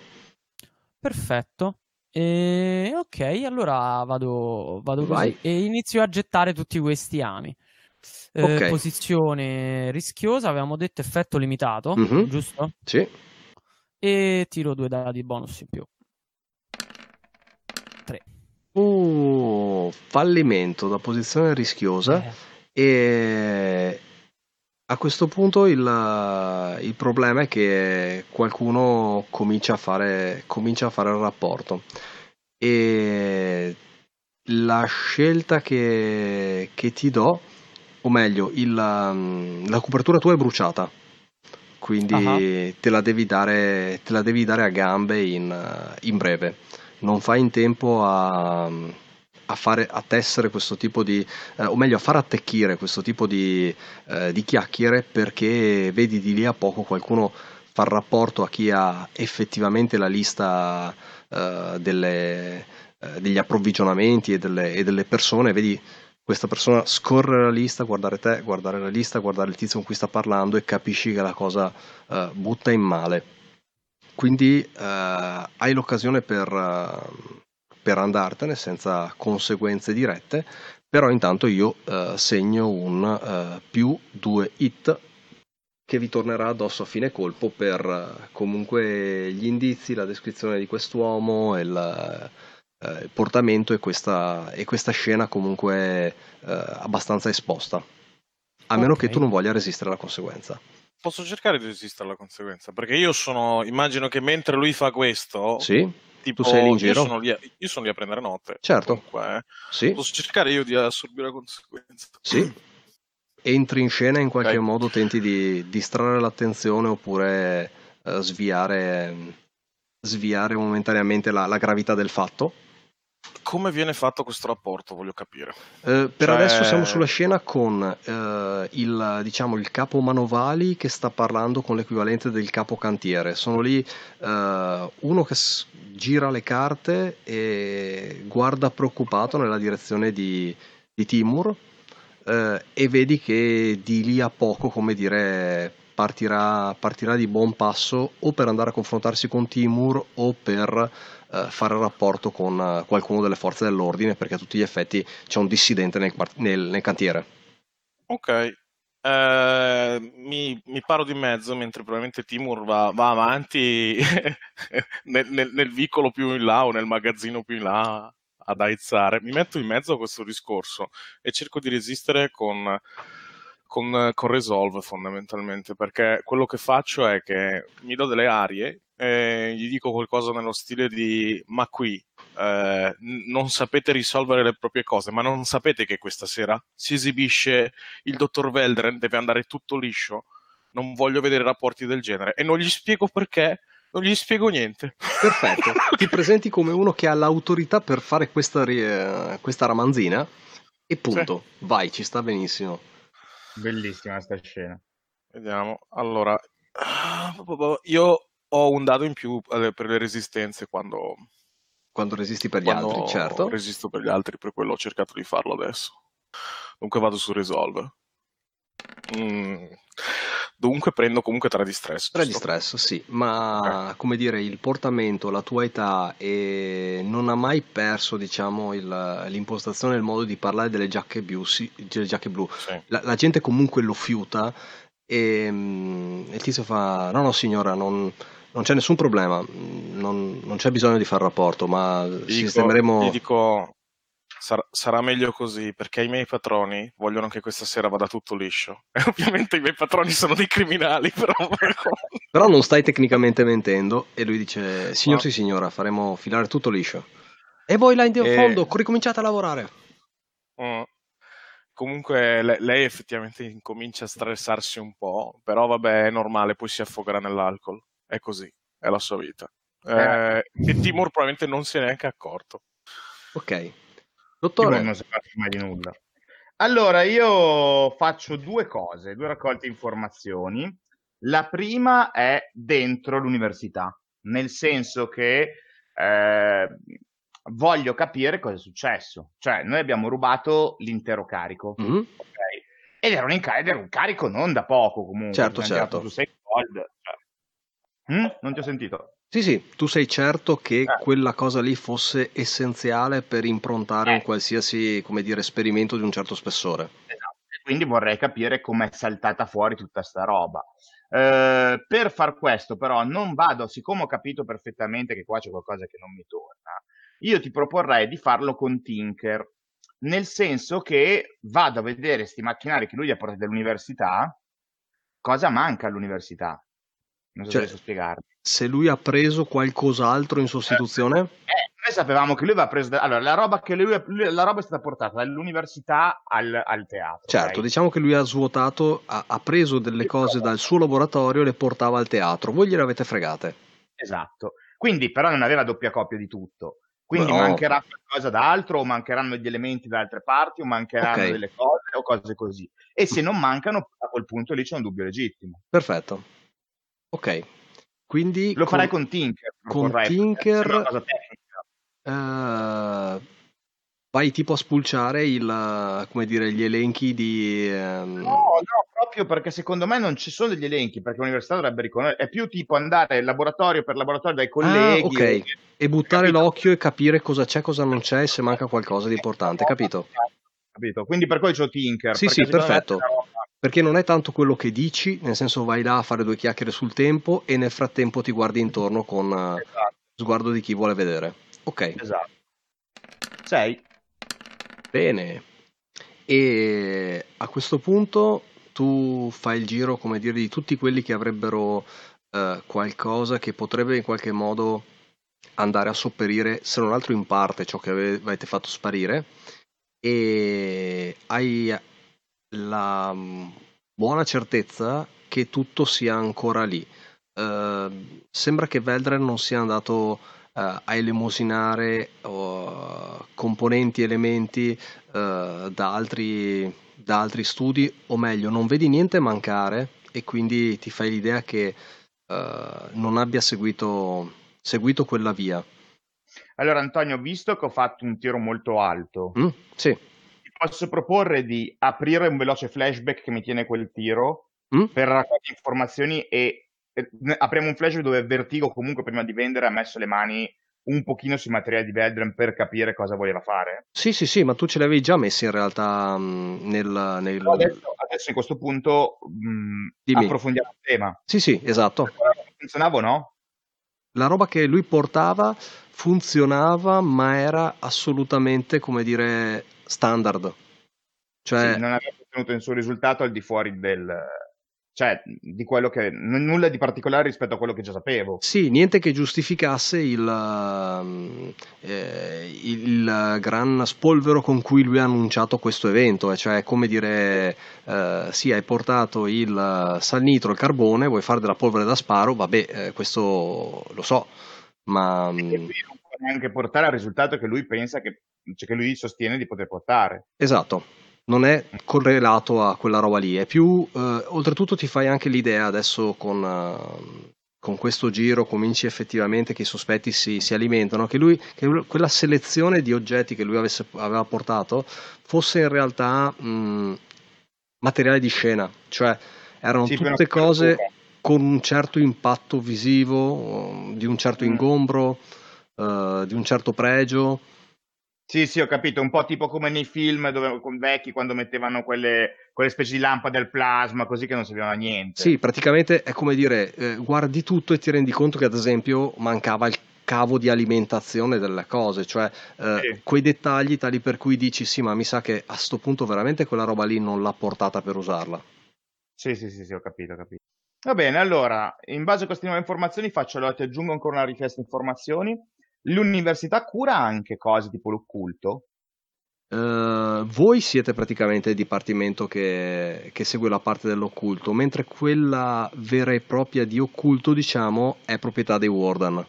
Perfetto. E, ok, allora vado, vado così e inizio a gettare tutti questi ami. Eh, posizione rischiosa, avevamo detto effetto limitato, Mhm. giusto? Sì. E tiro due dadi bonus in più. 3. Uh, fallimento da posizione rischiosa Eh, e a questo punto il, il, problema è che qualcuno comincia a, fare, comincia a fare il rapporto e la scelta che, che ti do, o meglio, il, la copertura tua è bruciata, quindi uh-huh. te, la dare, te, la devi dare, a gambe in, in breve. Non fai in tempo a a, fare, a tessere questo tipo di, eh, o meglio a far attecchire questo tipo di, eh, di chiacchiere perché vedi di lì a poco qualcuno fa rapporto a chi ha effettivamente la lista eh, delle, eh, degli approvvigionamenti e delle, e delle persone, vedi questa persona scorrere la lista, guardare te, guardare la lista, guardare il tizio con cui sta parlando e capisci che la cosa uh, butta in male. quindi eh, hai l'occasione per, eh, per, andartene senza conseguenze dirette, però intanto io eh, segno un eh, più 2 hit che vi tornerà addosso a fine colpo per eh, comunque gli indizi, la descrizione di quest'uomo e il, il portamento e questa, e questa scena comunque abbastanza esposta. A meno okay. che tu non voglia resistere alla conseguenza posso cercare di resistere alla conseguenza. Perché io sono. Immagino che mentre lui fa questo. Sì. Tipo, tu sei in giro? Io sono lì a, io sono lì a prendere notte. Certo. Comunque, eh. sì. Posso cercare io di assorbire la conseguenza. Sì. Entri in scena e in qualche okay. modo tenti di distrarre l'attenzione oppure uh, sviare, sviare momentaneamente la, la gravità del fatto come viene fatto questo rapporto, voglio capire. Eh, per cioè... adesso siamo sulla scena con eh, il, diciamo, il, capo manovali che sta parlando con l'equivalente del capo cantiere. Sono lì eh, uno che s- gira le carte e guarda preoccupato nella direzione di, di Timur eh, e vedi che di lì a poco, come dire, partirà, partirà di buon passo o per andare a confrontarsi con Timur o per eh, fare rapporto con eh, qualcuno delle forze dell'ordine perché a tutti gli effetti c'è un dissidente nel, nel, nel cantiere. Ok, Uh, mi, mi, paro di mezzo mentre probabilmente Timur va, va avanti nel, nel, nel, vicolo più in là o nel magazzino più in là ad aizzare. Mi metto in mezzo a questo discorso e cerco di resistere con, con, con Resolve fondamentalmente perché quello che faccio è che mi do delle arie eh, gli dico qualcosa nello stile di ma qui eh, non sapete risolvere le proprie cose, ma non sapete che questa sera si esibisce il dottor Veldren, deve andare tutto liscio, non voglio vedere rapporti del genere e non gli spiego perché, non gli spiego niente. Perfetto, ti presenti come uno che ha l'autorità per fare questa, questa ramanzina e punto, sì. vai, ci sta benissimo. Bellissima questa scena. Vediamo, allora, io ho un dado in più eh, per le resistenze quando... Quando resisti per gli altri, certo. resisto per gli altri, per quello ho cercato di farlo adesso. Dunque vado su Resolve. Mm. Dunque prendo comunque 3 di stress. 3 di stress, sì, ma okay. come dire, il portamento, la tua età e non ha mai perso, diciamo, il, l'impostazione, il modo di parlare delle giacche blu. Sì, delle giacche blu. Sì. La, la, gente comunque lo fiuta e, um, il tizio fa, no, no signora, non non c'è nessun problema, non, non c'è bisogno di fare rapporto, ma gli sistemeremo... Dico, gli dico, sar- sarà meglio così, perché i miei patroni vogliono che questa sera vada tutto liscio. E ovviamente i miei patroni sono dei criminali, però... però non stai tecnicamente mentendo, e lui dice, signor no. sì signora, faremo filare tutto liscio. E voi là in e... fondo, ricominciate a lavorare. Mm. Comunque lei effettivamente incomincia a stressarsi un po', però vabbè è normale, poi si affogherà nell'alcol è così, è la sua vita. Eh, e Timur probabilmente non si è neanche accorto. Ok. Dottore. Non si fa mai di nulla. Allora, io faccio due cose, due raccolte informazioni. La prima è dentro l'università, nel senso che eh, voglio capire cosa è successo. Cioè, noi abbiamo rubato l'intero carico, mm-hmm. okay? ed, era un, inc- ed era un carico non da poco comunque. Certo, certo. Su 6 gold, cioè, Mm? Non ti ho sentito. Sì, sì, tu sei certo che eh. quella cosa lì fosse essenziale per improntare eh. un qualsiasi, come dire, esperimento di un certo spessore. Esatto, e quindi vorrei capire com'è saltata fuori tutta sta roba. Eh, per far questo, però, non vado, siccome ho capito perfettamente che qua c'è qualcosa che non mi torna, io ti proporrei di farlo con Tinker, nel senso che vado a vedere questi macchinari che lui ha portato dall'università, cosa manca all'università non so cioè, se spiegarmi. Se lui ha preso qualcos'altro in sostituzione? Eh, noi sapevamo che lui aveva preso. Allora, la roba, che lui, lui, la roba è stata portata dall'università al, al teatro. Certo, okay? diciamo che lui ha svuotato, ha, ha preso delle cose dal suo laboratorio e le portava al teatro. Voi gliele avete fregate. Esatto. Quindi, però, non aveva doppia copia di tutto. Quindi no. mancherà qualcosa da altro, o mancheranno gli elementi da altre parti, o mancheranno okay. delle cose, o cose così. E se non mancano, a quel punto lì c'è un dubbio legittimo. Perfetto. Ok, quindi... Lo con, farai con Tinker. Con Tinker... Uh, vai tipo a spulciare il, come dire, gli elenchi di... Um... No, no, l'occhio perché secondo me non ci sono degli elenchi, perché l'università dovrebbe riconoscere, è più tipo andare laboratorio per laboratorio dai colleghi. Ah, ok. E buttare capito? l'occhio e capire cosa c'è, cosa non c'è e se manca qualcosa di importante, capito? Capito? Quindi per quello c'ho Tinker. Sì, sì, perfetto. Perché non è tanto quello che dici, nel senso vai là a fare due chiacchiere sul tempo e nel frattempo ti guardi intorno con eh, esatto. sguardo di chi vuole vedere. Ok. Esatto. Sei. Bene. E a questo punto tu fai il giro, come dire, di tutti quelli che avrebbero eh, qualcosa che potrebbe in qualche modo andare a sopperire, se non altro in parte, ciò che avete fatto sparire e hai la mm, buona certezza che tutto sia ancora lì. Uh, sembra che Veldren non sia andato uh, a elemosinare uh, componenti, elementi da altri, da, altri, studi, o meglio, non vedi niente mancare e quindi ti fai l'idea che non abbia seguito, seguito quella via. Allora, Antonio, visto che ho fatto un tiro molto alto, mm, sì posso proporre di aprire un veloce flashback che mi tiene quel tiro mm? per raccogliere informazioni e, apriamo un flashback dove Vertigo comunque prima di vendere ha messo le mani un pochino sui materiali di Veldren per capire cosa voleva fare. Sì, sì, sì, ma tu ce l'avevi già messi in realtà mh, nel... nel... Adesso, adesso, in questo punto mh, approfondiamo il tema. Sì, sì, esatto. Funzionava o no? La roba che lui portava funzionava, ma era assolutamente, come dire, standard. Cioè... Sì, non aveva ottenuto nessun risultato al di fuori del, cioè di quello che n- nulla di particolare rispetto a quello che già sapevo. Sì, niente che giustificasse il, eh, il gran spolvero con cui lui ha annunciato questo evento, cioè come dire eh, sì, hai portato il sal nitro, il carbone, vuoi fare della polvere da sparo, vabbè, eh, questo lo so, ma neanche portare al risultato che lui pensa che, cioè che lui sostiene di poter portare. Esatto, non è correlato a quella roba lì, è più, eh, oltretutto ti fai anche l'idea adesso con, uh, con, questo giro, cominci effettivamente che i sospetti si, si alimentano, che, lui, che quella selezione di oggetti che lui avesse, aveva portato fosse in realtà mh, materiale di scena, cioè erano sì, tutte cose con un certo impatto visivo, di un certo mm. ingombro. Uh, di un certo pregio. Sì, sì, ho capito, un po' tipo come nei film dove, con vecchi quando mettevano quelle, quelle specie di lampade al plasma, così che non servivano a niente. Sì, praticamente è come dire, eh, guardi tutto e ti rendi conto che ad esempio mancava il cavo di alimentazione delle cose, cioè eh, sì. quei dettagli tali per cui dici sì, ma mi sa che a sto punto veramente quella roba lì non l'ha portata per usarla. Sì, sì, sì, sì ho capito, ho capito. Va bene, allora, in base a queste nuove informazioni faccio, allora ti aggiungo ancora una richiesta di informazioni L'università cura anche cose tipo l'occulto? Uh, voi siete praticamente il dipartimento che, che, segue la parte dell'occulto, mentre quella vera e propria di occulto, diciamo, è proprietà dei Warden.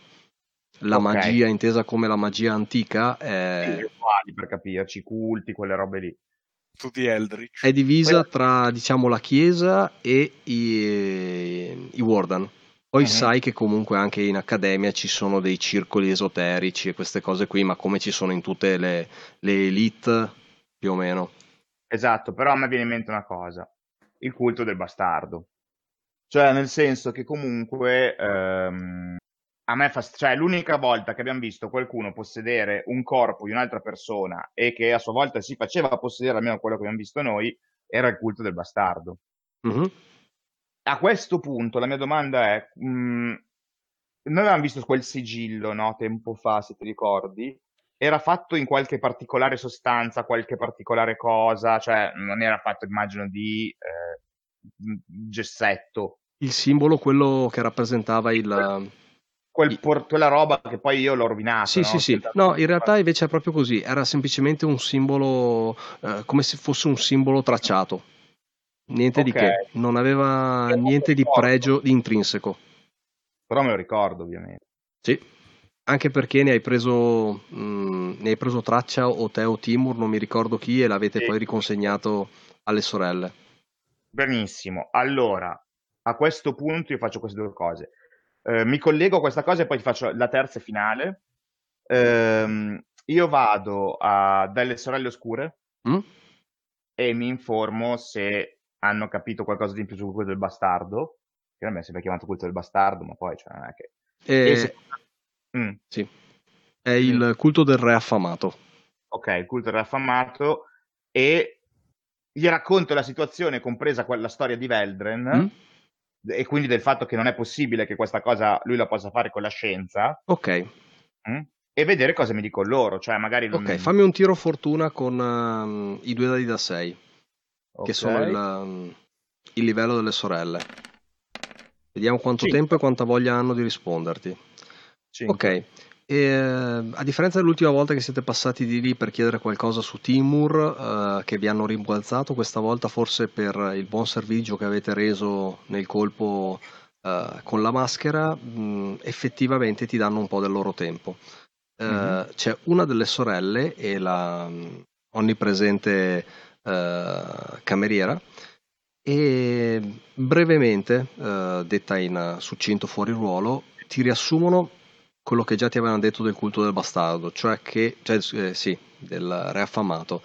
La okay. magia, intesa come la magia antica, è... Uguali, per capirci, culti, quelle robe lì. Tutti Eldritch. È divisa tra, diciamo, la chiesa e i, i Warden. Poi uh-huh. sai che comunque anche in accademia ci sono dei circoli esoterici e queste cose qui, ma come ci sono in tutte le, le elite, più o meno. Esatto, però a me viene in mente una cosa, il culto del bastardo. Cioè, nel senso che comunque ehm, a me fa, cioè, l'unica volta che abbiamo visto qualcuno possedere un corpo di un'altra persona e che a sua volta si faceva possedere almeno quello che abbiamo visto noi, era il culto del bastardo. Uh-huh a questo punto la mia domanda è, mh, mhmm, noi avevamo visto quel sigillo, no, tempo fa, se ti ricordi, era fatto in qualche particolare sostanza, qualche particolare cosa, cioè non era fatto, immagino, di eh, gessetto. Il simbolo, quello che rappresentava il... Quel por- quella roba che poi io l'ho rovinato. Sì, no? sì, sì. No, in realtà invece è proprio così, era semplicemente un simbolo, eh, come se fosse un simbolo tracciato. Niente okay. di che, non aveva niente di pregio di intrinseco. Però me lo ricordo, ovviamente. Sì, anche perché ne hai preso, mh, mm, ne hai preso traccia o te o Timur, non mi ricordo chi, e l'avete sì. poi riconsegnato alle sorelle. Benissimo, allora a questo punto io faccio queste due cose. Eh, mi collego a questa cosa e poi faccio la terza e finale. Eh, io vado a, dalle sorelle oscure mm? e mi informo se hanno capito qualcosa di in più su quello del bastardo, che a me è sempre chiamato culto del bastardo, ma poi cioè, non è che... E... se... mm. Sì, è il culto del re affamato. Ok, il culto del re affamato e gli racconto la situazione, compresa la storia di Veldren, mm? e quindi del fatto che non è possibile che questa cosa lui la possa fare con la scienza. Ok. Mm? E vedere cosa mi dicono loro, cioè magari... Ok, fammi un tiro fortuna con uh, i due dadi da 6, okay. che sono il, um, il, livello delle sorelle. Vediamo quanto Cinque. tempo e quanta voglia hanno di risponderti. Cinque. Ok, e, eh, a differenza dell'ultima volta che siete passati di lì per chiedere qualcosa su Timur, eh, che vi hanno rimbalzato, questa volta forse per il buon servizio che avete reso nel colpo eh, con la maschera, mh, effettivamente ti danno un po' del loro tempo. Mm-hmm. C'è una delle sorelle e la mh, onnipresente eh, cameriera e brevemente, eh, detta in succinto fuori ruolo, ti riassumono quello che già ti avevano detto del culto del bastardo, cioè che, cioè, eh, sì, del re affamato,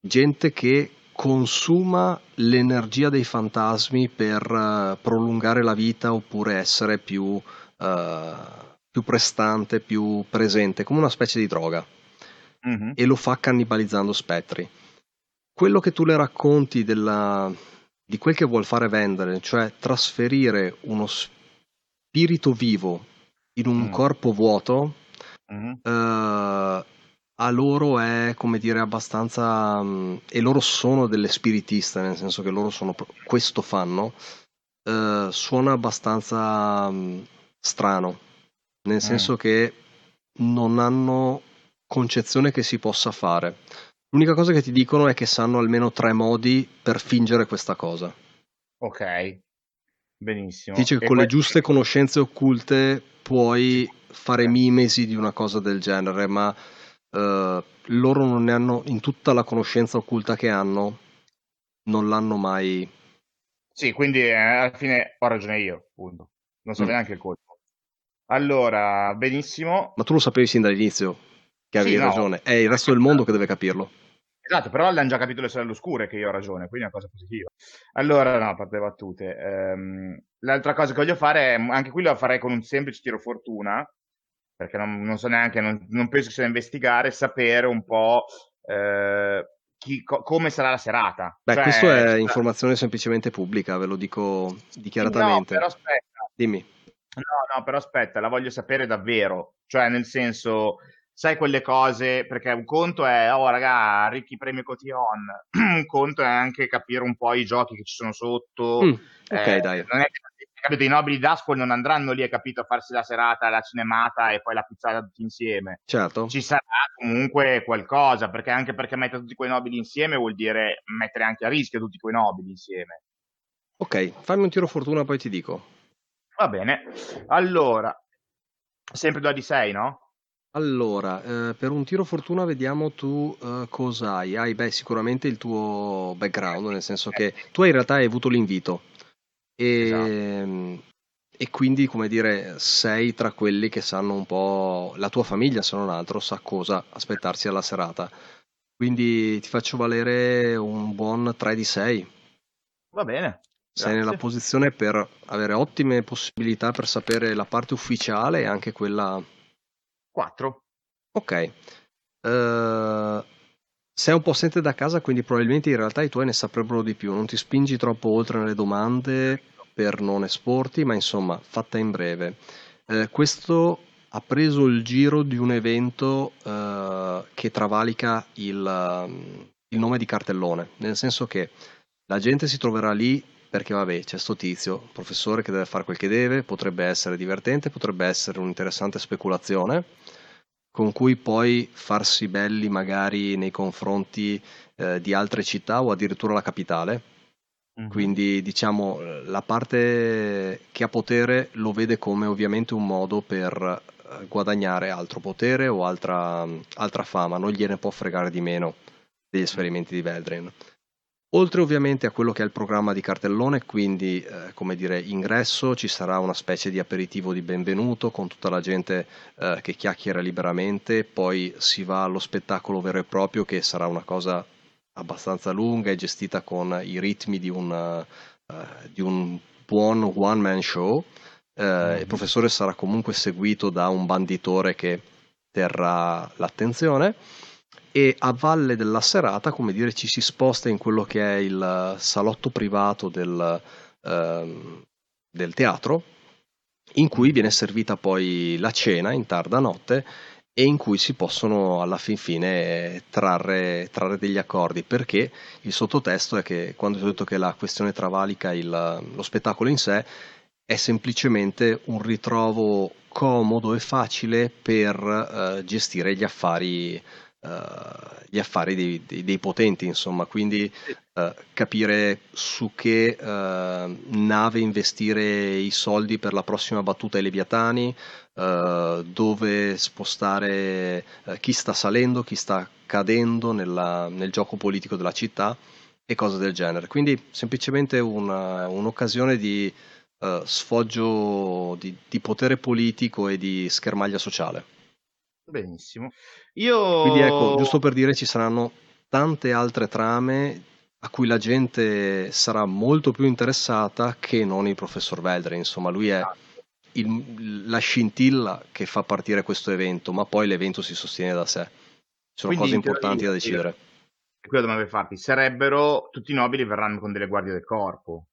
gente che consuma l'energia dei fantasmi per uh, prolungare la vita oppure essere più, uh, più, prestante, più presente, come una specie di droga. Mm-hmm. E lo fa cannibalizzando spettri. Quello che tu le racconti della, di quel che vuol fare vendere, cioè trasferire uno spirito vivo in un mm. corpo vuoto, mm. uh, a loro è come dire abbastanza. Um, e loro sono delle spiritiste, nel senso che loro sono, questo fanno. Uh, suona abbastanza um, strano, nel mm. senso che non hanno concezione che si possa fare. L'unica cosa che ti dicono è che sanno almeno tre modi per fingere questa cosa. Ok, benissimo. Dice che e con poi... le giuste conoscenze occulte puoi fare mimesi di una cosa del genere, ma uh, loro non ne hanno, in tutta la conoscenza occulta che hanno, non l'hanno mai. Sì, quindi eh, alla fine ho ragione io, appunto. Non so mm. neanche il colpo. Allora, benissimo. Ma tu lo sapevi sin dall'inizio che avevi sì, ragione, no. è il resto del mondo che deve capirlo. Esatto, però l'hanno già capito le sorelle oscure che io ho ragione, quindi è una cosa positiva. Allora, no, a parte le battute. Ehm, l'altra cosa che voglio fare, è, anche qui lo farei con un semplice tiro fortuna, perché non, non so neanche, non, non, penso che sia da investigare, sapere un po' eh, chi, co- come sarà la serata. Beh, cioè, questo è cioè, informazione semplicemente pubblica, ve lo dico dichiaratamente. No, però aspetta. Dimmi. No, no, però aspetta, la voglio sapere davvero. Cioè, nel senso, sai quelle cose, perché un conto è, oh raga, ricchi premi Cotillon, un conto è anche capire un po' i giochi che ci sono sotto. Mm, ok, eh, dai. Non è che capito, i nobili d'Ascol non andranno lì, capito, a farsi la serata, la cinemata e poi la pizzata tutti insieme. Certo. Ci sarà comunque qualcosa, perché anche perché mettere tutti quei nobili insieme vuol dire mettere anche a rischio tutti quei nobili insieme. Ok, fammi un tiro fortuna, poi ti dico. Va bene. Allora, sempre 2 di 6, no? Allora, eh, per un tiro fortuna vediamo tu eh, cosa hai. Hai beh, sicuramente il tuo background, nel senso che tu in realtà hai avuto l'invito e, esatto. e quindi, come dire, sei tra quelli che sanno un po', la tua famiglia se non altro sa cosa aspettarsi alla serata. Quindi ti faccio valere un buon 3 di 6. Va bene. Sei nella posizione per avere ottime possibilità per sapere la parte ufficiale e anche quella 4. Ok. Uh, sei un po' assente da casa, quindi probabilmente in realtà i tuoi ne saprebbero di più. Non ti spingi troppo oltre nelle domande per non esporti, ma insomma, fatta in breve. Uh, questo ha preso il giro di un evento uh, che travalica il, il nome di cartellone, nel senso che la gente si troverà lì perché vabbè c'è sto tizio, professore che deve fare quel che deve, potrebbe essere divertente, potrebbe essere un'interessante speculazione con cui poi farsi belli magari nei confronti eh, di altre città o addirittura la capitale. Mm-hmm. Quindi diciamo la parte che ha potere lo vede come ovviamente un modo per eh, guadagnare altro potere o altra, altra fama, non gliene può fregare di meno degli esperimenti di Veldrin. Oltre ovviamente a quello che è il programma di cartellone, quindi eh, come dire ingresso, ci sarà una specie di aperitivo di benvenuto con tutta la gente eh, che chiacchiera liberamente, poi si va allo spettacolo vero e proprio che sarà una cosa abbastanza lunga, è gestita con i ritmi di un, uh, di un buon one-man show. Uh, mm-hmm. Il professore sarà comunque seguito da un banditore che terrà l'attenzione e a valle della serata, come dire, ci si sposta in quello che è il salotto privato del, uh, del teatro, in cui viene servita poi la cena in tarda notte e in cui si possono alla fin fine trarre, trarre, degli accordi, perché il sottotesto è che quando ho detto che la questione travalica il, lo spettacolo in sé è semplicemente un ritrovo comodo e facile per uh, gestire gli affari uh, gli affari dei, dei, dei, potenti, insomma, quindi uh, capire su che uh, nave investire i soldi per la prossima battuta ai Leviatani, dove spostare chi sta salendo, chi sta cadendo nella, nel gioco politico della città e cose del genere. Quindi semplicemente una, un'occasione di sfoggio di, di potere politico e di schermaglia sociale. Benissimo. Io... Quindi ecco, giusto per dire, ci saranno tante altre trame a cui la gente sarà molto più interessata che non il professor Veldre. Insomma, lui è esatto. il, la scintilla che fa partire questo evento, ma poi l'evento si sostiene da sé. Ci sono Quindi, cose importanti da decidere. Quello dobbiamo farti. Sarebbero tutti i nobili verranno con delle guardie del corpo.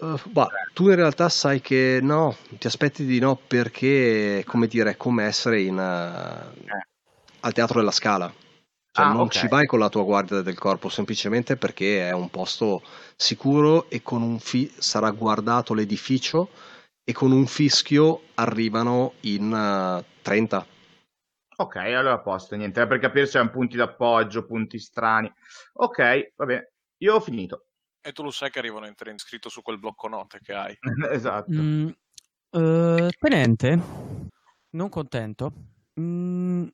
Uh, bah, tu in realtà sai che no, ti aspetti di no perché, come dire, è come essere in, uh, eh. al teatro della scala. Cioè, ah, non okay. ci vai con la tua guardia del corpo semplicemente perché è un posto sicuro e con un fi- sarà guardato l'edificio e con un fischio arrivano in uh, eh, 30. Ok, allora a posto, niente, per capire se hanno punti d'appoggio, punti strani. Ok, va bene, io ho finito. E tu lo sai che arrivano in trend scritto su quel blocco note che hai. esatto. Mm, uh, tenente, non contento. Mm,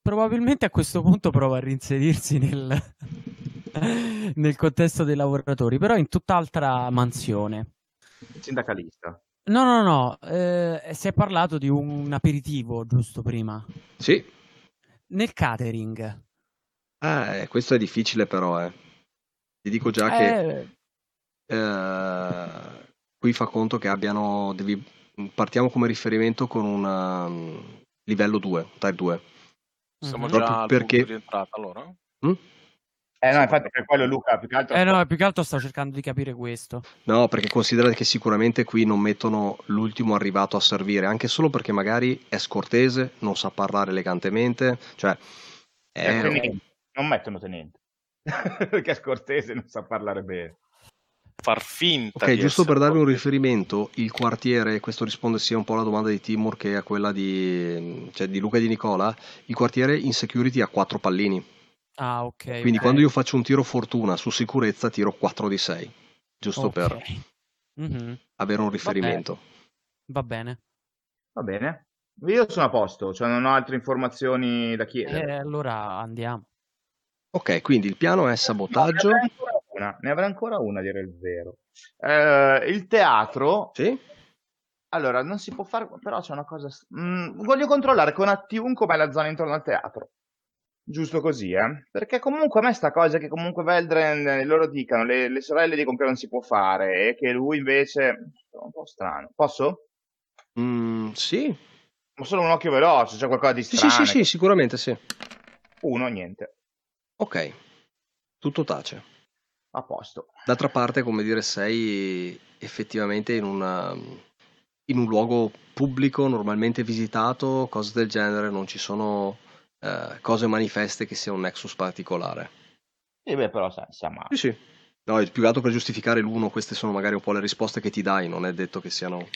probabilmente a questo punto prova a reinserirsi nel, nel contesto dei lavoratori, però in tutt'altra mansione. Sindacalista. No, no, no, eh, si è parlato di un aperitivo giusto prima. Sì. Nel catering. Ah, eh, questo è difficile però, eh. Ti dico già che eh. eh, qui fa conto che abbiano. Devi, partiamo come riferimento con un um, livello 2, type 2. Siamo mm-hmm. già perché... di entrata allora? Mm? Eh no, infatti per quello Luca più che altro... Eh no, più che altro sto cercando di capire questo. No, perché considera che sicuramente qui non mettono l'ultimo arrivato a servire, anche solo perché magari è scortese, non sa parlare elegantemente, cioè... È... Non mettono tenente. perché è scortese non sa parlare bene. Far finta. Ok, giusto per darvi un riferimento, il quartiere, questo risponde sia un po' alla domanda di Timur che a quella di, cioè, di Luca e di Nicola, il quartiere in security ha quattro pallini. Ah, ok. Quindi okay. quando io faccio un tiro fortuna su sicurezza tiro 4 di 6, giusto okay. per mm-hmm. avere un riferimento. Va bene. Va bene. Io sono a posto, cioè non ho altre informazioni da chiedere. Eh, allora andiamo. Ok, quindi il piano è sabotaggio. Ne avrei ancora una, ne avrei ancora una a dire il vero. Eh, il teatro. Sì. Allora, non si può fare, però c'è una cosa. Mm, voglio controllare con Attivun com'è la zona intorno al teatro. Giusto così, eh? Perché comunque a me sta cosa che comunque Veldren, eh, loro dicano, le, le sorelle dicono che non si può fare e che lui invece... È un po' strano. Posso? Mm, sì. Ma solo un occhio veloce, c'è qualcosa di strano. Sì, sì, sì, sicuramente sì. Uno, niente. Ok, tutto tace. A posto. D'altra parte, come dire, sei effettivamente in, una, in un luogo pubblico, normalmente visitato, cose del genere, non ci sono eh, cose manifeste che sia un nexus particolare. Sì, beh, però sai, siamo... Sì, sì. No, più che altro per giustificare l'uno, queste sono magari un po' le risposte che ti dai, non è detto che siano...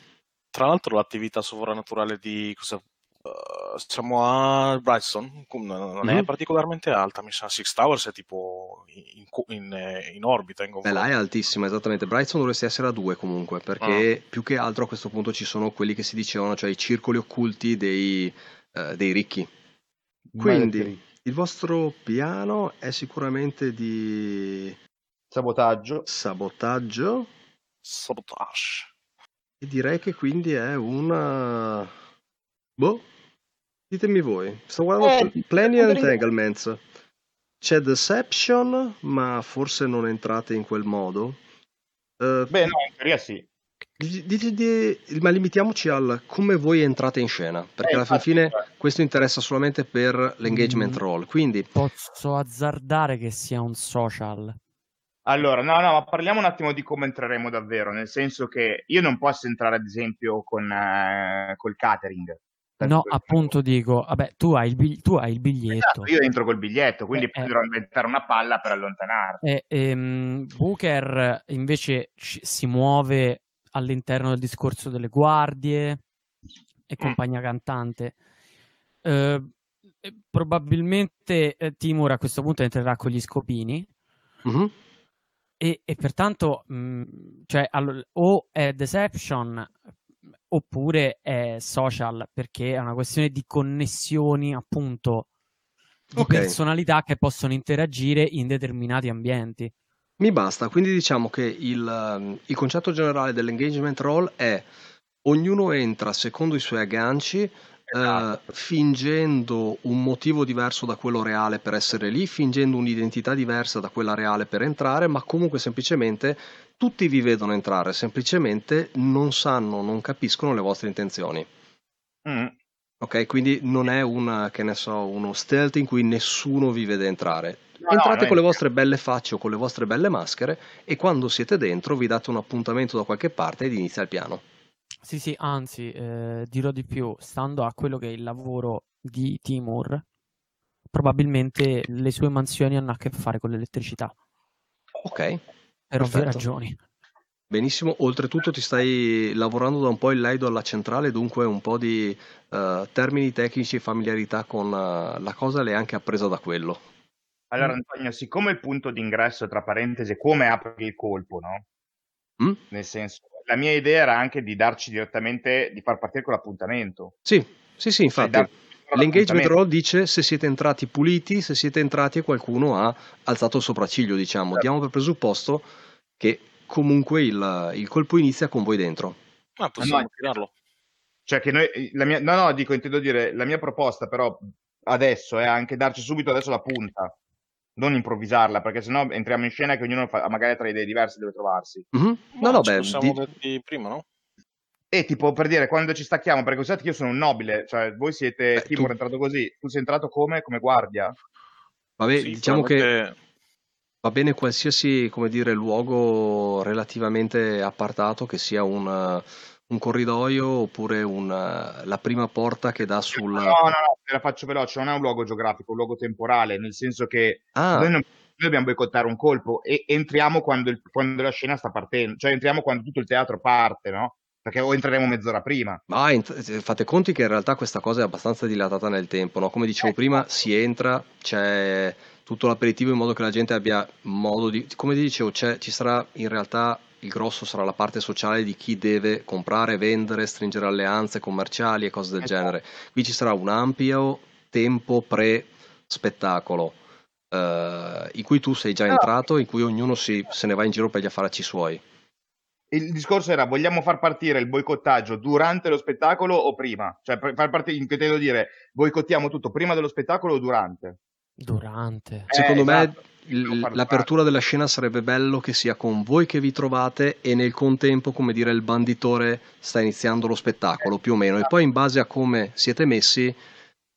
Tra l'altro l'attività sovrannaturale di cosa Uh, siamo a Brightstone, non mm-hmm. è particolarmente alta, mi sa Six Towers è tipo in, in, in orbita. In Beh, là è altissima, esattamente. Brightstone dovresti essere a due comunque, perché ah. più che altro a questo punto ci sono quelli che si dicevano, cioè i circoli occulti dei, uh, dei ricchi. Quindi il vostro piano è sicuramente di sabotaggio. Sabotaggio. Sabotage. E direi che quindi è una... Boh, Ditemi voi. Sto guardando eh, Planning and Entanglements. c'è Deception, ma forse non entrate in quel modo. Uh, Beh, no, in teoria sì. Di, di, di, ma limitiamoci al come voi entrate in scena, perché eh, alla fine questo interessa solamente per l'engagement mm, role. Quindi posso azzardare che sia un social. Allora, no, no, ma parliamo un attimo di come entreremo davvero, nel senso che io non posso entrare, ad esempio, con eh, col catering. No, appunto dico, vabbè, tu hai il, bigli- tu hai il biglietto. Esatto, io entro col biglietto, quindi eh, potrò eh. inventare una palla per allontanarmi. Eh, ehm, Booker invece ci, si muove all'interno del discorso delle guardie e mm. compagnia mm. cantante. Eh, probabilmente eh, Timur a questo punto entrerà con gli scopini. Mm-hmm. E, e, pertanto, mh, mm, cioè, all- o è Deception oppure è social perché è una questione di connessioni appunto di okay. personalità che possono interagire in determinati ambienti. Mi basta, quindi diciamo che il, um, il concetto generale dell'engagement role è ognuno entra secondo i suoi agganci Esatto. Eh, fingendo un motivo diverso da quello reale per essere lì, fingendo un'identità diversa da quella reale per entrare, ma comunque semplicemente tutti vi vedono entrare, semplicemente non sanno, non capiscono le vostre intenzioni. Mm. Ok, quindi non è una, che ne so, uno stealth in cui nessuno vi vede entrare. No, Entrate no, con le vostre belle facce o con le vostre belle maschere e quando siete dentro vi date un appuntamento da qualche parte ed inizia il piano. Sì, sì, anzi, eh, dirò di più, stando a quello che è il lavoro di Timur, probabilmente le sue mansioni hanno a che fare con l'elettricità. Ok. Per ovvie ragioni. Benissimo, oltretutto ti stai lavorando da un po' in laido alla centrale, dunque un po' di uh, termini tecnici e familiarità con uh, la cosa l'hai anche appresa da quello. Allora Antonio, siccome il punto d'ingresso, tra parentesi, come apri il colpo, no? Mm? Nel senso, la mia idea era anche di darci direttamente, di far partire con l'appuntamento. Sì, sì, sì, cioè, infatti. L'engagement roll dice se siete entrati puliti, se siete entrati e qualcuno ha alzato il sopracciglio, diciamo. Certo. Diamo per presupposto che comunque il, il, colpo inizia con voi dentro. Ah, possiamo no, tirarlo. Cioè che noi, la mia, no, no, dico, intendo dire, la mia proposta però adesso è anche darci subito adesso la punta non improvvisarla, perché sennò entriamo in scena che ognuno fa, magari ha tre idee diverse deve trovarsi. Mm-hmm. No, no, beh, di... prima, no? E tipo per dire quando ci stacchiamo, perché pensate che io sono un nobile, cioè voi siete Beh, Timur tu... è entrato così, tu sei entrato come? Come guardia? Vabbè, sì, diciamo che va bene qualsiasi, come dire, luogo relativamente appartato, che sia un un corridoio oppure una, la prima porta che dà sul... No, no, no, te la faccio veloce, non è un luogo geografico, è un luogo temporale, nel senso che ah. noi, non, noi, dobbiamo boicottare un colpo e entriamo quando, il, quando, la scena sta partendo, cioè entriamo quando tutto il teatro parte, no? Perché o entreremo mezz'ora prima. Ma fate conti che in realtà questa cosa è abbastanza dilatata nel tempo, no? Come dicevo eh, prima, si entra, c'è tutto l'aperitivo in modo che la gente abbia modo di... Come dicevo, ci sarà in realtà il grosso sarà la parte sociale di chi deve comprare, vendere, stringere alleanze commerciali e cose del esatto. genere. Qui ci sarà un ampio tempo pre-spettacolo eh, in cui tu sei già entrato, in cui ognuno si, se ne va in giro per gli affaracci suoi. Il discorso era vogliamo far partire il boicottaggio durante lo spettacolo o prima? Cioè far partire, intendo dire, boicottiamo tutto prima dello spettacolo o durante? Durante. Secondo eh, me esatto. l'apertura della scena sarebbe bello che sia con voi che vi trovate e nel contempo, come dire, il banditore sta iniziando lo spettacolo più o meno. E poi in base a come siete messi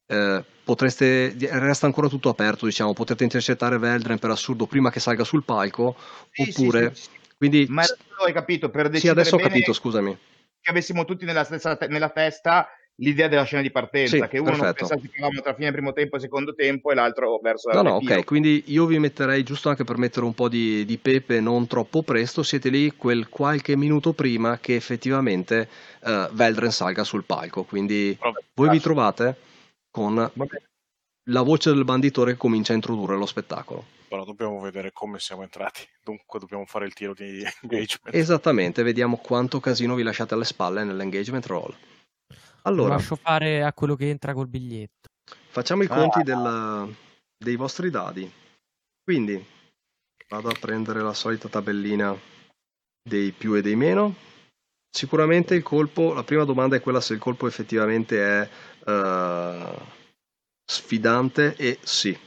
eh, potreste resta ancora tutto aperto, diciamo, potete intercettare Veldren per assurdo prima che salga sul palco sì, oppure sì, sì, quindi Ma hai capito per decidere Sì, adesso ho capito, scusami. Che avessimo tutti nella stessa te- nella testa l'idea della scena di partenza, sì, che uno perfetto. non pensasse tra fine primo tempo e secondo tempo e l'altro verso la No, no, ok, quindi io vi metterei giusto anche per mettere un po' di, di, pepe non troppo presto, siete lì quel qualche minuto prima che effettivamente uh, Veldren salga sul palco, quindi Vabbè, voi vi trovate con Vabbè. la voce del banditore che comincia a introdurre lo spettacolo. Però dobbiamo vedere come siamo entrati, dunque dobbiamo fare il tiro di engagement. Esattamente, vediamo quanto casino vi lasciate alle spalle nell'engagement roll. Allora, Lo lascio fare a quello che entra col biglietto. Facciamo i conti ah. del, dei vostri dadi. Quindi vado a prendere la solita tabellina dei più e dei meno. Sicuramente il colpo, la prima domanda è quella se il colpo effettivamente è uh, sfidante e sì.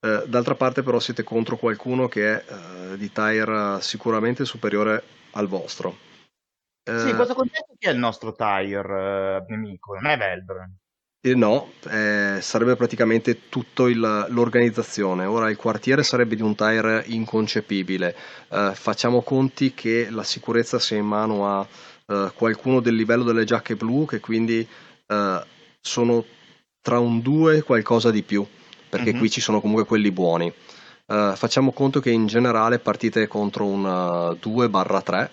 Eh, d'altra parte però siete contro qualcuno che è eh, di tire sicuramente superiore al vostro. Eh, sì, in questo contesto chi è il nostro tire nemico? Non è Velbren. Eh, no, eh, sarebbe praticamente tutta l'organizzazione. Ora il quartiere sarebbe di un tire inconcepibile. Eh, facciamo conti che la sicurezza sia in mano a eh, qualcuno del livello delle giacche blu, che quindi eh, sono tra un 2 e qualcosa di più, perché mm-hmm. qui ci sono comunque quelli buoni. Facciamo conto che in generale partite contro un 2-3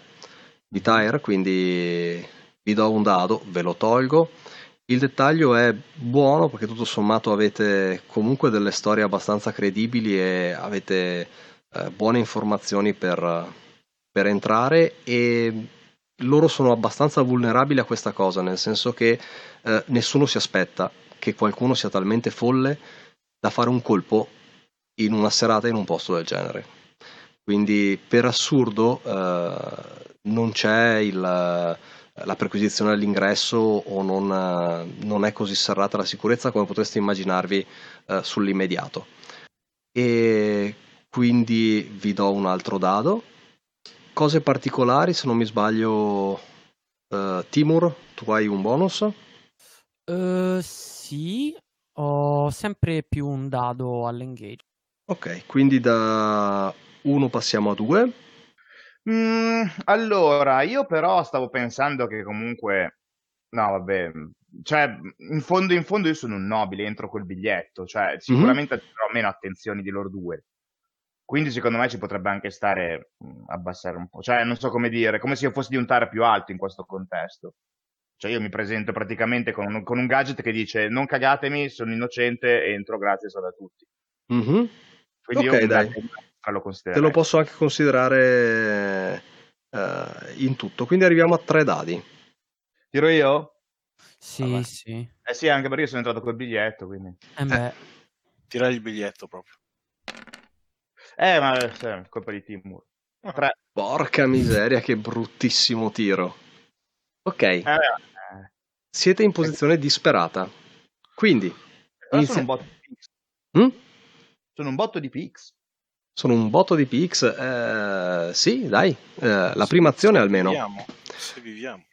di tire, quindi vi do un dado, ve lo tolgo il dettaglio è buono perché tutto sommato avete comunque delle storie abbastanza credibili e avete eh, buone informazioni per, per, entrare e loro sono abbastanza vulnerabili a questa cosa, nel senso che eh, nessuno si aspetta che qualcuno sia talmente folle da fare un colpo in una serata in un posto del genere. Quindi per assurdo eh, non c'è il la perquisizione all'ingresso o non, non, è così serrata la sicurezza come potreste immaginarvi eh, sull'immediato. E quindi vi do un altro dado. Cose particolari, se non mi sbaglio, uh, Timur, tu hai un bonus? Uh, sì, ho sempre più un dado all'engage. Ok, quindi da 1 passiamo a 2 Mm, allora, io però stavo pensando che comunque, no, vabbè, cioè, in fondo, in fondo io sono un nobile, entro quel biglietto, cioè, sicuramente attirerò meno attenzioni di loro due. Quindi secondo me ci potrebbe anche stare mm, abbassare un po', cioè, non so come dire, come se io fossi di un tare più alto in questo contesto. Cioè, io mi presento praticamente con un, con un gadget che dice non cagatemi, sono innocente, entro, grazie, sono da tutti. Mm-hmm. Quindi Ok, io dai lo Te lo posso anche considerare uh, in tutto. Quindi arriviamo a tre dadi. Tiro io? Sì, Vabbè. sì. Eh sì, anche perché io sono entrato col biglietto, quindi... Eh beh. Tira il biglietto proprio. Eh, ma è colpa di Timur. Tre. Porca miseria, che bruttissimo tiro. Ok. Eh, eh. Siete in posizione disperata. Quindi... Inizia... Sono un botto di pix. Mm? Sono un botto di pix. Sono un botto di PX? Eh, sì, dai, eh, la prima azione almeno. Viviamo. Se viviamo.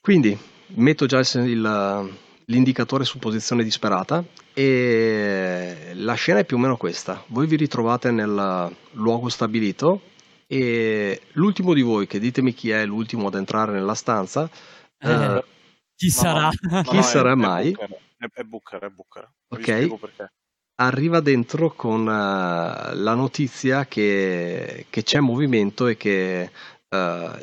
Quindi metto già il, l'indicatore su posizione disperata e la scena è più o meno questa. Voi vi ritrovate nel luogo stabilito e l'ultimo di voi, che ditemi chi è l'ultimo ad entrare nella stanza, eh, eh, chi sarà? No, chi no, sarà è, mai? È Booker, è Booker. Ok arriva dentro con uh, la notizia che, che, c'è movimento e che uh,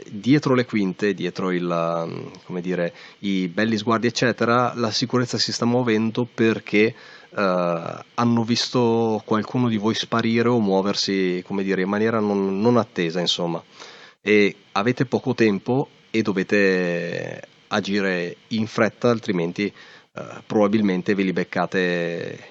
dietro le quinte, dietro il, uh, come dire, i belli sguardi eccetera, la sicurezza si sta muovendo perché hanno visto qualcuno di voi sparire o muoversi come dire, in maniera non, non attesa insomma. E avete poco tempo e dovete agire in fretta altrimenti probabilmente ve li beccate